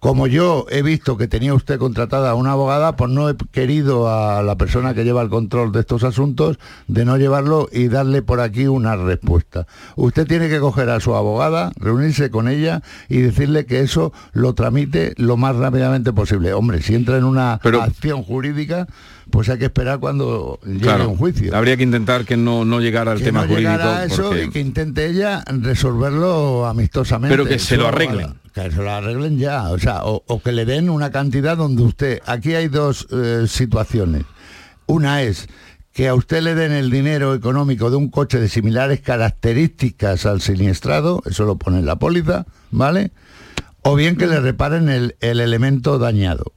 Como yo he visto que tenía usted contratada a una abogada, pues no he querido a la persona que lleva el control de estos asuntos de no llevarlo y darle por aquí una respuesta. Usted tiene que coger a su abogada, reunirse con ella y decirle que eso lo tramite lo más rápidamente posible. Hombre, si entra en una acción jurídica, pues hay que esperar cuando llegue Claro, un juicio. Habría que intentar que no, no llegara al Que tema no jurídico. a eso porque- y que intente ella resolverlo amistosamente. Pero que se lo abogada. Que se lo arreglen ya, o sea, o, que le den una cantidad donde usted... Aquí hay dos eh, situaciones. Una es que a usted le den el dinero económico de un coche de similares características al siniestrado, eso lo pone en la póliza, ¿vale? O bien que le reparen el, el elemento dañado.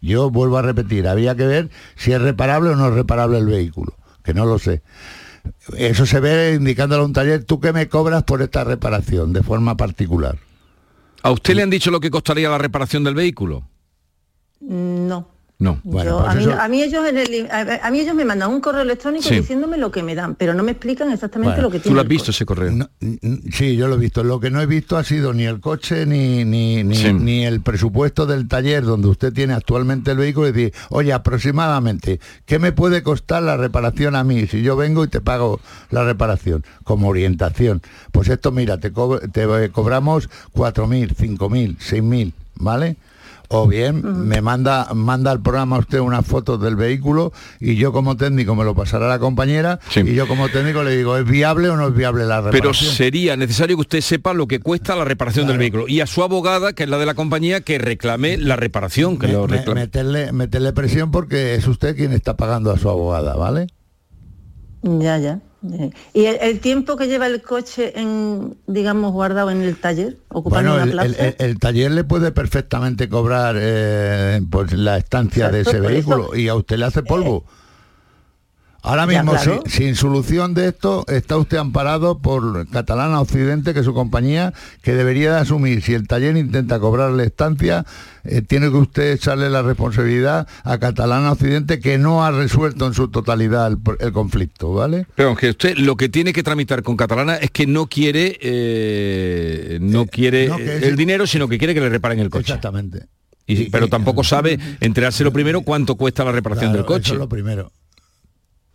Yo vuelvo a repetir, había que ver si es reparable o no es reparable el vehículo, que no lo sé. Eso se ve indicándole a un taller, ¿tú qué me cobras por esta reparación de forma particular? ¿A usted le han dicho lo que costaría la reparación del vehículo? No. No. Yo- a, mí, a mí ellos en el- a, a mí ellos me mandan un correo electrónico Sí. diciéndome lo que me dan, pero no me explican exactamente Bueno, lo que ¿Tú tiene. lo has visto coche. ese correo? Sí, yo lo he visto. Lo que no he visto ha sido ni el coche ni, ni, ni, Sí. ni el presupuesto del taller donde usted tiene actualmente el vehículo y decir, oye, aproximadamente, ¿qué me puede costar la reparación a mí si yo vengo y te pago la reparación como orientación? Pues esto, mira, te, co- te eh, cobramos 4.000, 5.000, 6.000, ¿vale? O bien me manda manda al programa usted unas fotos del vehículo y yo como técnico me lo pasará a la compañera y yo como técnico le digo, ¿es viable o no es viable la reparación? Pero sería necesario que usted sepa lo que cuesta la reparación del vehículo y a su abogada, que es la de la compañía, que reclame la reparación, que lo Me- reclame. meterle, meterle presión porque es usted quien está pagando a su abogada, ¿vale? Ya, ya. ¿Y el, el tiempo que lleva el coche en, digamos, guardado en el taller, ocupando Bueno, una el, plaza? el- el- el taller le puede perfectamente cobrar eh, pues, la estancia de ese vehículo eso- y a usted le hace polvo. Ahora Ya, mismo, claro. sin, sin solución de esto, está usted amparado por Catalana Occidente, que es su compañía, que debería de asumir. Si el taller intenta cobrarle estancia, eh, tiene que usted echarle la responsabilidad a Catalana Occidente, que no ha resuelto en su totalidad el, el conflicto, ¿vale? Pero aunque usted lo que tiene que tramitar con Catalana es que no quiere eh, no quiere no, que eh, es- el dinero, sino que quiere que le reparen el coche. Exactamente. Y, pero tampoco sabe enterárselo primero cuánto cuesta la reparación Claro, del coche. Eso es lo primero.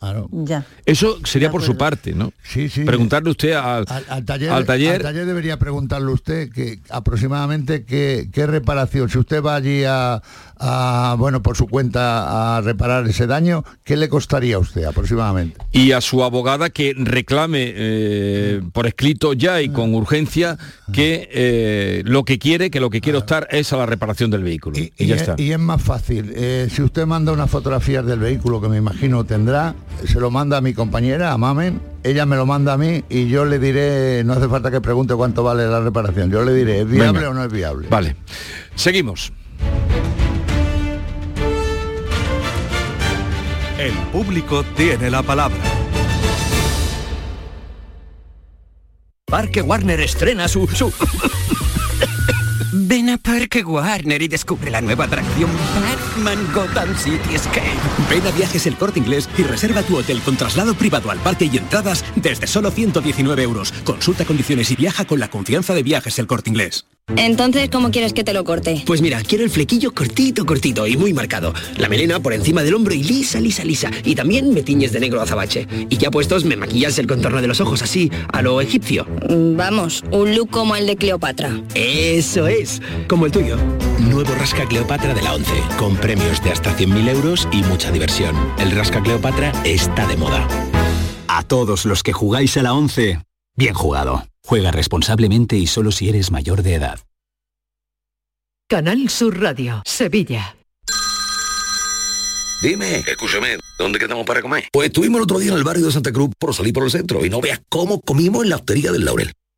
Claro. Ya. Eso sería por su parte, ¿no? Sí, sí. Preguntarle usted al, Al, al taller, al taller, al taller debería preguntarle usted que aproximadamente qué, qué reparación, si usted va allí a, a, bueno, por su cuenta a reparar ese daño, ¿qué le costaría a usted aproximadamente? y a su abogada que reclame eh, por escrito ya y con urgencia que eh, lo que quiere, que lo que quiere optar es a la reparación del vehículo. Y, ya es, está. y es más fácil, eh, si usted manda unas fotografías del vehículo que me imagino tendrá, se lo manda a mi compañera, a Mamen, ella me lo manda a mí y yo le diré, no hace falta que pregunte cuánto vale la reparación, yo le diré, ¿es viable Venga. o no es viable? Vale. Seguimos. El público tiene la palabra. Parque Warner estrena su... su... Ven a Parque Warner y descubre la nueva atracción Batman Gotham City Escape. Ven a Viajes El Corte Inglés y reserva tu hotel con traslado privado al parque y entradas desde solo 119 euros. Consulta condiciones y viaja con la confianza de Viajes El Corte Inglés. Entonces, ¿cómo quieres que te lo corte? Pues mira, quiero el flequillo cortito, cortito y muy marcado. La melena por encima del hombro y lisa, lisa, lisa. Y también me tiñes de negro azabache. Y ya puestos me maquillas el contorno de los ojos así, a lo egipcio. Mm, Vamos, un look como el de Cleopatra. Eso es, como el tuyo. Nuevo Rasca Cleopatra de la 11, con premios de hasta 100.000 euros y mucha diversión. El Rasca Cleopatra está de moda. A todos los que jugáis a la 11, bien jugado. Juega responsablemente y solo si eres mayor de edad. Canal Sur Radio, Sevilla. Dime, escúchame, ¿dónde quedamos para comer? Pues estuvimos el otro día en el barrio de Santa Cruz por salir por el centro y no veas cómo comimos en la hostería del Laurel.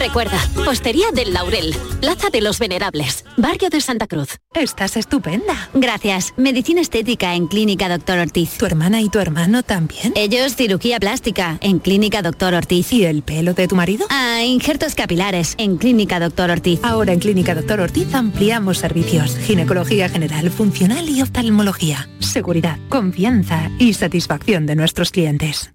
Recuerda, Postería del Laurel, Plaza de los Venerables, Barrio de Santa Cruz. Estás estupenda. Gracias. Medicina estética en Clínica Doctor Ortiz. ¿Tu hermana y tu hermano también? Ellos cirugía plástica en Clínica Doctor Ortiz. ¿Y el pelo de tu marido? Ah, injertos capilares en Clínica Doctor Ortiz. Ahora en Clínica Doctor Ortiz ampliamos servicios. Ginecología general, funcional y oftalmología. Seguridad, confianza y satisfacción de nuestros clientes.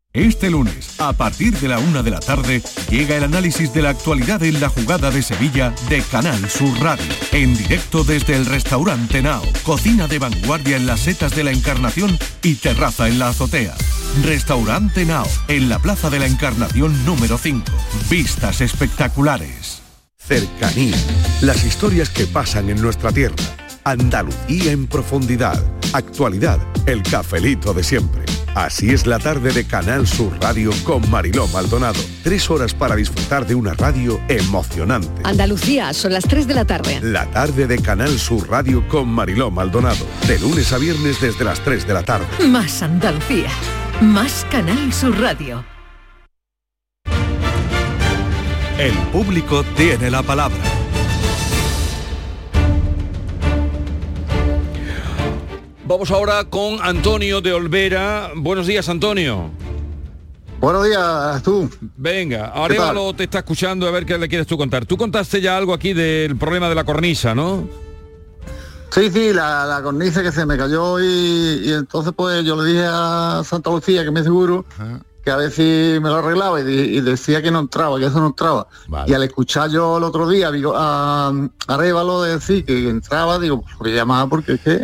Este lunes, a partir de la una de la tarde, llega el análisis de la actualidad en la jugada de Sevilla de Canal Sur Radio. En directo desde el restaurante Nao, cocina de vanguardia en las setas de la Encarnación y terraza en la azotea. Restaurante Nao, en la Plaza de la Encarnación número 5. Vistas espectaculares. Cercanía. Las historias que pasan en nuestra tierra. Andalucía en profundidad. Actualidad. El cafelito de siempre. Así es la tarde de Canal Sur Radio con Mariló Maldonado. Tres horas para disfrutar de una radio emocionante. Andalucía, son las 3 de la tarde. La tarde de Canal Sur Radio con Mariló Maldonado. De lunes a viernes desde las 3 de la tarde. Más Andalucía. Más Canal Sur Radio. El público tiene la palabra. Vamos ahora con Antonio de Olvera. Buenos días, Antonio. Buenos días, tú. Venga, Arevalo te está escuchando a ver qué le quieres tú contar. Tú contaste ya algo aquí del problema de la cornisa, ¿no? Sí, sí, la, la cornisa que se me cayó y, y entonces pues yo le dije a Santa Lucía que me seguro que a ver si me lo arreglaba y, decía que no entraba, que eso no entraba. Y al escuchar yo el otro día digo, a, a Révalo decir que entraba, digo, pues voy a llamar porque es que...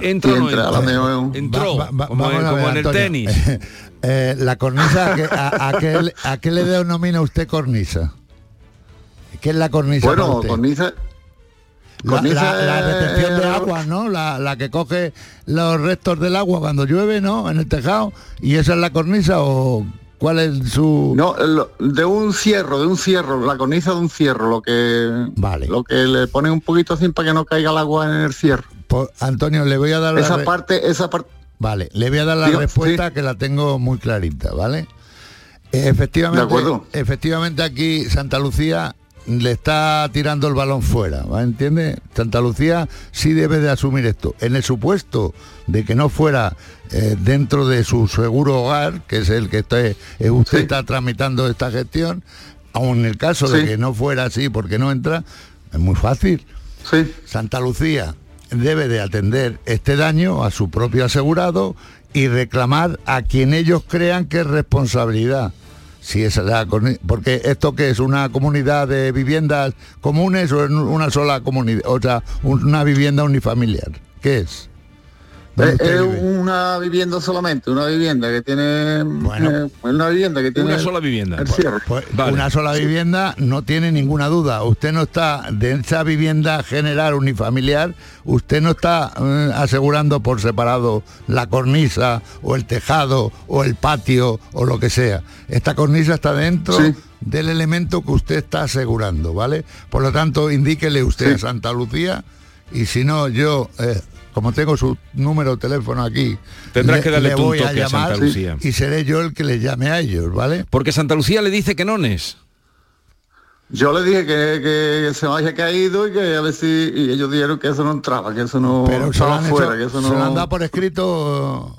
entra o no entra, un- Entró, Va- va- como, vamos en, a como ver, en el Antonio. tenis. Eh, la cornisa, ¿a qué, a, a qué le- a qué le denomina usted cornisa? ¿Qué es la cornisa? para Bueno, usted? cornisa... La, cornisa la- la retención de agua, ¿no? La, la que coge los restos del agua cuando llueve, ¿no? En el tejado. ¿Y esa es la cornisa o cuál es su...? No, lo- de un cierro, de un cierro, la cornisa de un cierro, lo que lo que le pone un poquito así para que no caiga el agua en el cierro. Pues, Antonio, le voy a dar la Esa re- parte, esa parte. Vale, le voy a dar la respuesta que la tengo muy clarita, ¿vale? Efectivamente, De acuerdo. efectivamente aquí Santa Lucía le está tirando el balón fuera, ¿va? ¿Entiende? Santa Lucía sí debe de asumir esto. En el supuesto de que no fuera eh, dentro de su seguro hogar, que es el que usted, eh, usted está tramitando esta gestión, aun en el caso de Sí. que no fuera así porque no entra, es muy fácil. Santa Lucía debe de atender este daño a su propio asegurado y reclamar a quien ellos crean que es responsabilidad. Si es la porque esto que es una comunidad de viviendas comunes o una sola comunidad, o sea, una vivienda unifamiliar. ¿Qué es? ¿Dónde Es, una vivienda solamente, una vivienda que tiene eh, una vivienda que tiene Una sola vivienda. el cierre. Pues una sola vivienda no tiene ninguna duda. Usted no está de esa vivienda general unifamiliar, usted no está eh, asegurando por separado la cornisa o el tejado o el patio o lo que sea. Esta cornisa está dentro del elemento que usted está asegurando, ¿vale? Por lo tanto, indíquele usted a Santa Lucía y si no yo eh, como tengo su número de teléfono aquí, Tendrás le- que darle voy a a Santa Lucía. y seré yo el que le llame a ellos, ¿vale? Porque Santa Lucía le dice que no es. Yo le dije que, que se me había caído y que a ver si y ellos dijeron que eso no entraba, que eso no Pero se lo estaba han, fuera, hecho- que eso se lo han no. dado por escrito,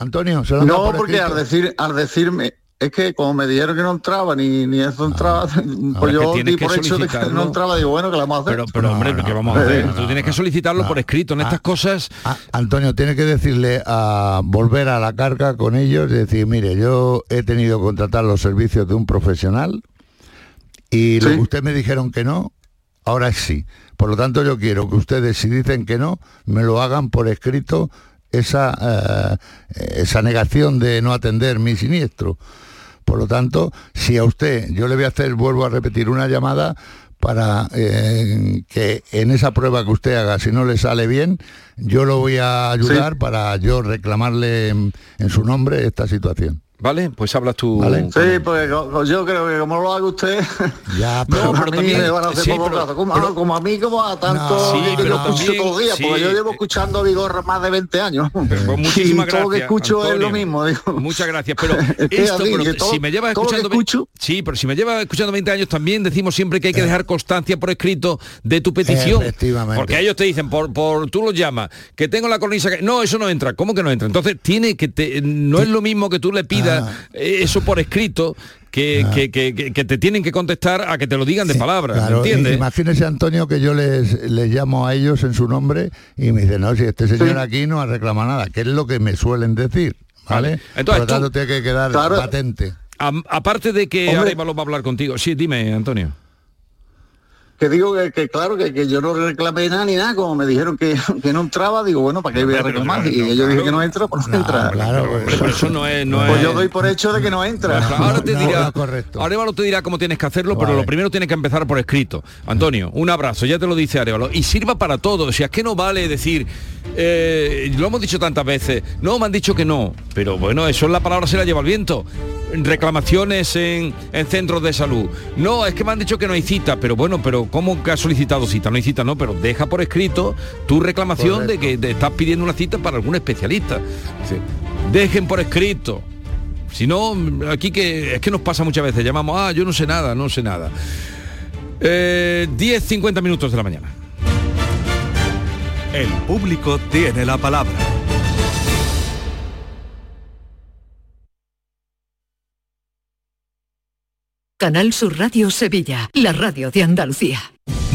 Antonio, se lo han dado No, por porque escrito. al decir, al decirme, es que como me dijeron que no entraba, ni, ni eso entraba, Ah. yo di por hecho de que no entraba, digo, bueno, que la vamos a hacer. Pero, pero hombre, ¿qué vamos a hacer? Tú tienes que solicitarlo por escrito. En estas cosas, Ah, Antonio, tiene que decirle a volver a la carga con ellos y decir, mire, yo he tenido que contratar los servicios de un profesional y lo que ustedes me dijeron que no, ahora sí. Por lo tanto, yo quiero que ustedes, si dicen que no, me lo hagan por escrito esa, eh, esa negación de no atender mi siniestro. Por lo tanto, si a usted yo le voy a hacer, vuelvo a repetir, una llamada para eh, que en esa prueba que usted haga, si no le sale bien, yo lo voy a ayudar para yo reclamarle en, en su nombre esta situación. ¿Vale? Pues hablas tú. Sí, pues yo creo que como lo haga usted, ya, pero pero a mí también- me van a hacer sí, poco pero- caso. Como, a- como a mí, como a tanto No, sí, que pero yo escucho también- todos los días, sí. porque yo llevo escuchando a Vigorra más de 20 años. Pues y muchísimas todo lo que gracias, escucho es lo mismo. digo. Muchas gracias, pero esto, así, pero todo- si me llevas escuchando, ve- sí, pero si me llevas escuchando 20 años también decimos siempre que hay que dejar constancia por escrito de tu petición, Efectivamente. porque ellos te dicen por, por tú los llamas, que tengo la cornisa que no, eso no entra, ¿cómo que no entra? Entonces tiene que te- no es lo mismo que tú le pidas Ah. eh, eso por escrito que, que, que- que- que te tienen que contestar a que te lo digan de palabra, ¿me Claro, entiendes? imagínese Antonio que yo les, les llamo a ellos en su nombre y me dicen, no, si este señor aquí no ha reclamado nada, que es lo que me suelen decir, ¿vale? Entonces, Por lo tú- tanto tiene que quedar Claro. patente. Aparte de que Hombre. Arevalo va a hablar contigo, sí, dime, Antonio. Que digo que, que claro, que, que yo no reclamé nada ni nada, como me dijeron que, que no entraba, digo, bueno, ¿para qué voy a reclamar? Y yo dije que no entra, pues no entra. Hombre, pero eso no es, no Pues es- yo doy por hecho de que no entra. Claro, ahora te No, dirá, no, correcto. Arevalo te dirá cómo tienes que hacerlo, pero lo primero tienes que empezar por escrito. Antonio, un abrazo, ya te lo dice Arevalo. Y sirva para todo, si es que no vale decir, eh, lo hemos dicho tantas veces, no, me han dicho que no, pero bueno, eso es la palabra se la lleva el viento. Reclamaciones en, en centros de salud. No, es que me han dicho que no hay cita, pero bueno, pero ¿cómo que has solicitado cita? No hay cita, no, pero deja por escrito tu reclamación de que te estás pidiendo una cita para algún especialista. Dejen por escrito. Si no, aquí que es que nos pasa muchas veces, llamamos, ah, yo no sé nada, no sé nada. Eh, 10, 50 minutos de la mañana. El público tiene la palabra. Canal Sur Radio Sevilla, la radio de Andalucía.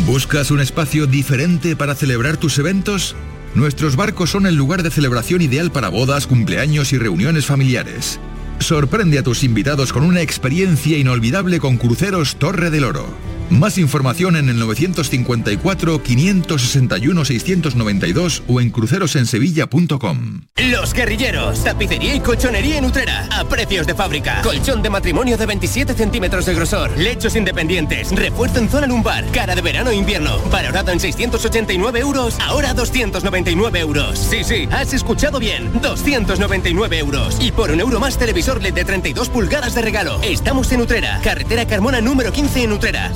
¿Buscas un espacio diferente para celebrar tus eventos? Nuestros barcos son el lugar de celebración ideal para bodas, cumpleaños y reuniones familiares. Sorprende a tus invitados con una experiencia inolvidable con Cruceros Torre del Oro. Más información en el 954-561-692 o en crucerosensevilla.com. Los guerrilleros, tapicería y colchonería en Utrera, a precios de fábrica. Colchón de matrimonio de 27 centímetros de grosor, lechos independientes, refuerzo en zona lumbar, cara de verano e invierno, valorado en 689 euros, ahora 299 euros. Sí, sí, has escuchado bien, 299 euros. Y por un euro más televisor LED de 32 pulgadas de regalo. Estamos en Utrera, carretera Carmona número 15 en Utrera,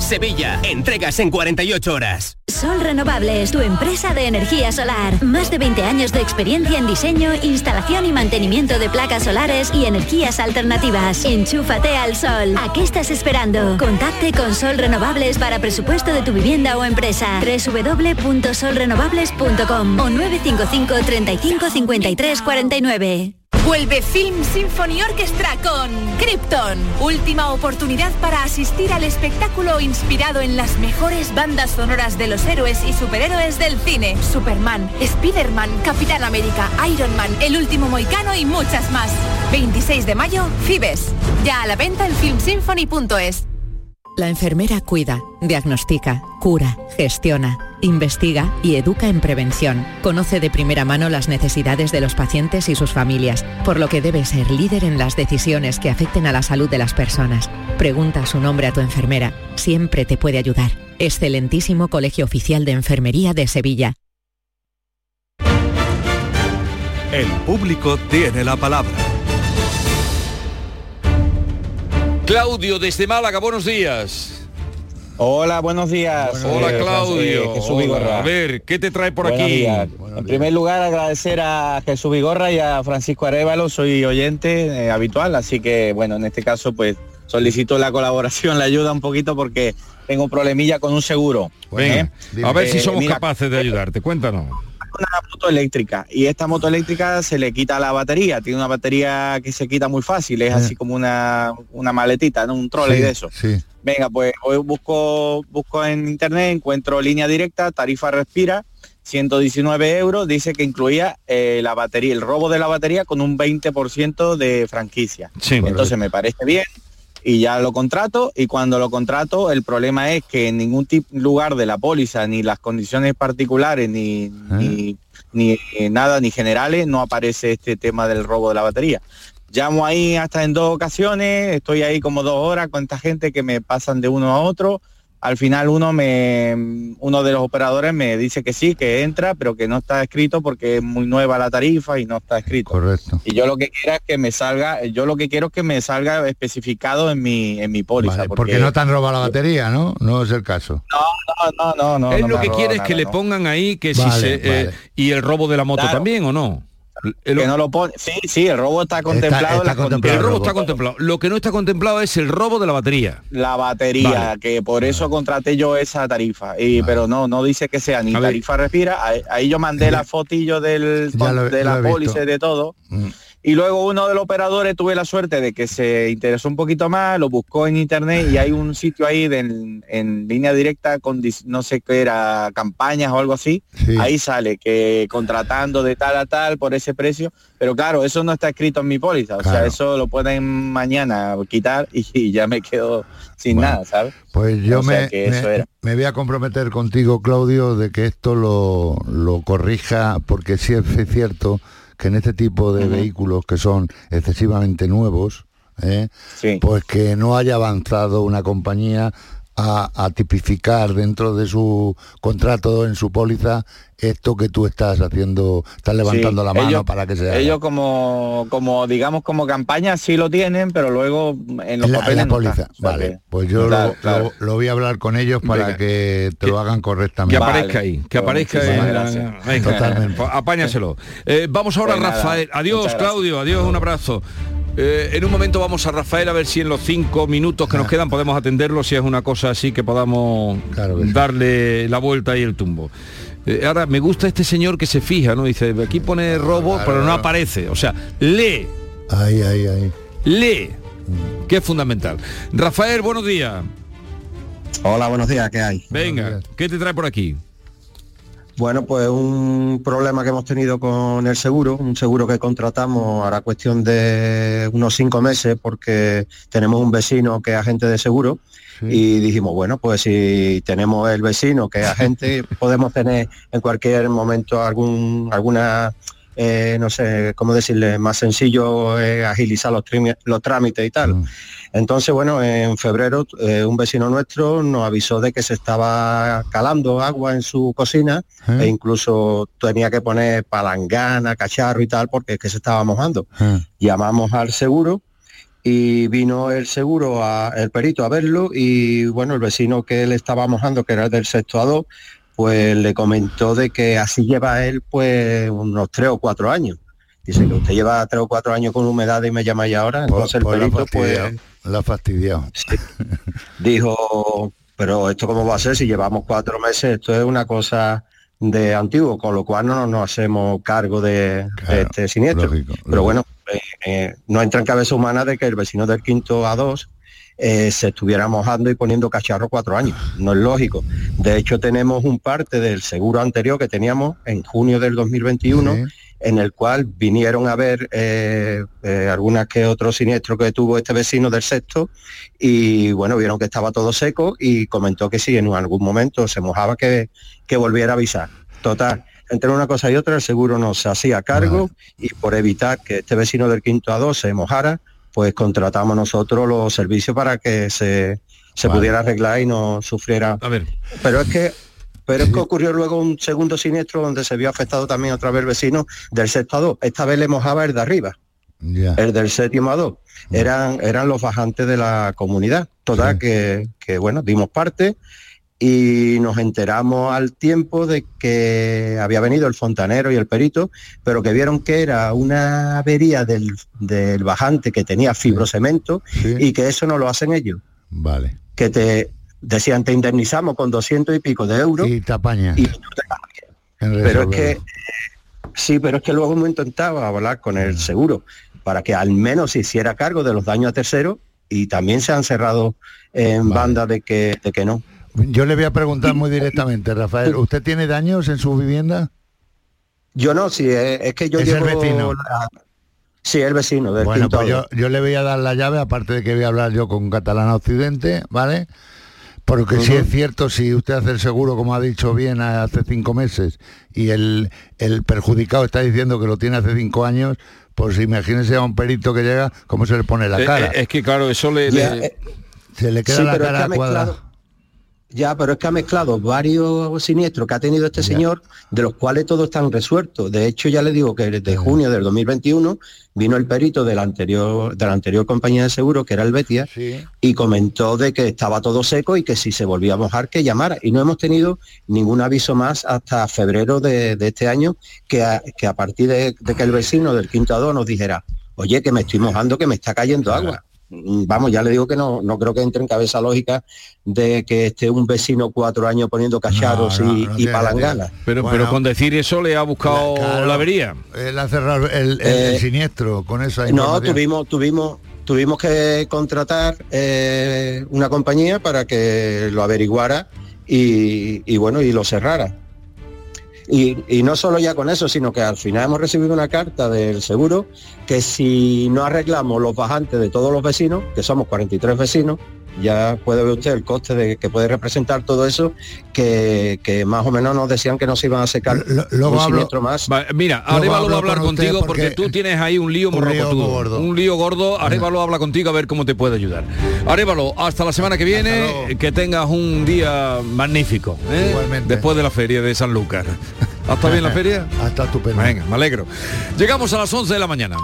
Entregas en 48 horas. Sol Renovables, tu empresa de energía solar. Más de 20 años de experiencia en diseño, instalación y mantenimiento de placas solares y energías alternativas. Enchúfate al sol. ¿A qué estás esperando? Contacte con Sol Renovables para presupuesto de tu vivienda o empresa. www.solrenovables.com o 955 35 53 49. Vuelve Film Symphony Orchestra con Krypton. Última oportunidad para asistir al espectáculo inspirado en las mejores bandas sonoras de los héroes y superhéroes del cine. Superman, Spider-Man, Capitán América, Iron Man, El Último Moicano y muchas más. 26 de mayo, Fibes. Ya a la venta en filmsymphony.es. La enfermera cuida, diagnostica, cura, gestiona, investiga y educa en prevención. Conoce de primera mano las necesidades de los pacientes y sus familias, por lo que debe ser líder en las decisiones que afecten a la salud de las personas. Pregunta su nombre a tu enfermera, siempre te puede ayudar. Excelentísimo Colegio Oficial de Enfermería de Sevilla. El público tiene la palabra. Claudio desde Málaga, buenos días. Hola, buenos días. Hola Eh, Claudio. eh, Jesús Hola. Vigorra. A ver, ¿qué te trae por Buenos aquí? días. en primer lugar, agradecer a Jesús Vigorra y a Francisco Arevalo, soy oyente eh, habitual, así que bueno, en este caso pues solicito la colaboración, la ayuda un poquito porque tengo un problemilla con un seguro. Venga, ¿eh? a ver si somos mira, capaces de ayudarte. Cuéntanos. Una moto eléctrica y esta moto eléctrica se le quita la batería, tiene una batería que se quita muy fácil, es así como una, una maletita, ¿no? un trolley Sí, de eso. Sí. Venga, pues hoy busco, busco en internet, encuentro línea directa, tarifa respira, 119 euros, dice que incluía eh, la batería, el robo de la batería con un 20% de franquicia. Entonces me parece bien y ya lo contrato y cuando lo contrato el problema es que en ningún lugar de la póliza, ni las condiciones particulares, ni, ni, ni nada, ni generales, no aparece este tema del robo de la batería. Llamo ahí hasta en dos ocasiones, estoy ahí como dos horas con esta gente que me pasan de uno a otro al final uno me uno de los operadores me dice que sí, que entra, pero que no está escrito porque es muy nueva la tarifa y no está escrito. Correcto. Y yo lo que quiero es que me salga, yo lo que quiero es que me salga especificado en mi en mi póliza. Vale, porque... no te han robado la batería, ¿no? No es el caso. No, no, no, no. Él no lo me que ha quiere es que le pongan ahí que si Vale, se eh, y el robo de la moto Claro. también o no. El, Que no lo pone. Sí, sí, el robo está contemplado. en la el robo está contemplado. Lo que no está contemplado es el robo de la batería. La batería, Vale. que por eso contraté yo esa tarifa. Y pero no, no dice que sea ni A ver. tarifa respira. Ahí, ahí yo mandé la fotillo del Ya lo- de la y de todo. Mm. Y luego uno de los operadores tuve la suerte de que se interesó un poquito más, lo buscó en internet y hay un sitio ahí de- en, en línea directa con no sé qué era, campañas o algo así. Sí. Ahí sale que contratando de tal a tal por ese precio. Pero claro, eso no está escrito en mi póliza. O sea, eso lo pueden mañana quitar y, y ya me quedo sin Bueno. nada, ¿sabes? Pues yo O sea me, que eso me- era. me voy a comprometer contigo, Claudio, de que esto lo, lo corrija, porque sí es cierto que en este tipo de vehículos que son excesivamente nuevos, ¿eh? pues que no haya avanzado una compañía a, a tipificar dentro de su contrato, en su póliza, esto que tú estás haciendo, estás levantando Sí, la mano ellos- para que se haga. Ellos como, como digamos como campaña sí lo tienen, pero luego en los la, en papeles la no póliza, está. O sea vale. que- Pues yo Claro, lo, claro. lo- lo voy a hablar con ellos para Venga. que te lo hagan Que correctamente. aparezca ahí, que aparezca muchísimas en- venga, Totalmente. pues apáñaselo. Eh, vamos ahora Pues Rafael. Adiós. Claudio. Adiós, un abrazo. Eh, en un momento vamos a Rafael a ver si en los cinco minutos que nos quedan podemos atenderlo, si es una cosa así que podamos Claro que sí. darle la vuelta y el tumbo. Eh, ahora, me gusta este señor que se fija, ¿no? Dice, aquí pone robo, Claro, pero no claro. aparece. O sea, lee, Ahí, ahí, ahí. lee, que es fundamental. Rafael, buenos días. Hola, buenos días, ¿qué hay? Venga, ¿qué te trae por aquí? Bueno, pues un problema que hemos tenido con el seguro, un seguro que contratamos ahora cuestión de unos cinco meses porque tenemos un vecino que es agente de seguro y dijimos, bueno, pues si tenemos el vecino que es agente, podemos tener en cualquier momento algún alguna eh, no sé cómo decirle, más sencillo eh, agilizar los, trámites y tal. Entonces, bueno, en febrero eh, un vecino nuestro nos avisó de que se estaba calando agua en su cocina ¿Eh? e incluso tenía que poner palangana, cacharro y tal porque es que se estaba mojando. Llamamos al seguro y vino el seguro, a- el perito a verlo y bueno, el vecino que le estaba mojando, que era el del sexto a dos, pues le comentó de que así lleva él pues unos tres o cuatro años. Dice que usted lleva tres o cuatro años con humedad y me llama ya ahora. Entonces el la ha perito pues la fastidiado. dijo, pero esto cómo va a ser si llevamos cuatro meses, esto es una cosa de antiguo, con lo cual no nos hacemos cargo de, de este siniestro. pero bueno, eh, eh, no entra en cabeza humana de que el vecino del quinto A2 eh, se estuviera mojando y poniendo cacharro cuatro años. No es lógico. De hecho, tenemos un parte del seguro anterior que teníamos en junio del 2021 en el cual vinieron a ver eh, eh, algunas que otros siniestros que tuvo este vecino del sexto y bueno, vieron que estaba todo seco y comentó que si en algún momento se mojaba que, que volviera a avisar. Total, entre una cosa y otra el seguro nos hacía cargo y por evitar que este vecino del quinto a dos se mojara, pues contratamos nosotros los servicios para que se, se Vale. pudiera arreglar y no sufriera. A ver. Pero es que pero es que ocurrió luego un segundo siniestro donde se vio afectado también otra vez el vecino del sexto a dos. Esta vez le mojaba el de arriba, el del séptimo a dos. Eran, eran los bajantes de la comunidad. Total, que, que, bueno, dimos parte y nos enteramos al tiempo de que había venido el fontanero y el perito, pero que vieron que era una avería del, del bajante que tenía fibrocemento y que eso no lo hacen ellos. Vale. Que te decían, te indemnizamos con 200 y pico de euros. Y te apañas. en Pero es que sí, pero es que luego hemos intentado hablar con el seguro para que al menos se hiciera cargo de los daños a terceros y también se han cerrado en banda de que, de que no. Yo le voy a preguntar muy directamente, Rafael, ¿usted tiene daños en su vivienda? Yo no, si es, es que yo Es el vecino. la- Sí, el vecino del Bueno, pues yo, yo le voy a dar la llave, aparte de que voy a hablar yo con Catalana Occidente, ¿vale? Porque si Ujú. es cierto, si usted hace el seguro, como ha dicho bien, hace cinco meses, y el, el perjudicado está diciendo que lo tiene hace cinco años, pues imagínese a un perito que llega, cómo se le pone la Eh, cara. eh, es que claro, eso le... Ya, le- eh, se le queda sí, la cara cuadrada. Ya, pero es que ha mezclado varios siniestros que ha tenido este señor, de los cuales todos están resueltos. De hecho, ya le digo que desde junio del 2021 vino el perito de la anterior, de la anterior compañía de seguro, que era el Betia, y comentó de que estaba todo seco y que si se volvía a mojar, que llamara. Y no hemos tenido ningún aviso más hasta febrero de, este año, que a, que a partir de, que el vecino del quinto ado nos dijera, oye, que me estoy mojando, que me está cayendo agua. Mm, vamos, ya le digo que no, no creo que entre en cabeza lógica de que esté un vecino cuatro años poniendo cacharros y, palanganas. Pero, pero con decir eso le ha buscado la avería. Él ha cerrado el, eh, siniestro con esa No, tuvimos, tuvimos, tuvimos que contratar eh, una compañía para que lo averiguara y, y bueno, y lo cerrara. Y, no solo ya con eso, sino que al final hemos recibido una carta del seguro que si no arreglamos los bajantes de todos los vecinos, que somos 43 vecinos, ya puede ver usted el coste de que puede representar todo eso, que, más o menos nos decían que nos iban a secar luego un más. mira, Arevalo va a hablar contigo porque, tú tienes ahí un lío, un lío gordo. Un lío gordo, Arevalo habla contigo a ver cómo te puede ayudar. Arevalo, hasta la semana que viene, que tengas un día magnífico, ¿eh? después de la feria de San Lucas. ¿Hasta bien la feria? Hasta estupendo. Venga, me alegro. Llegamos a las 11 de la mañana.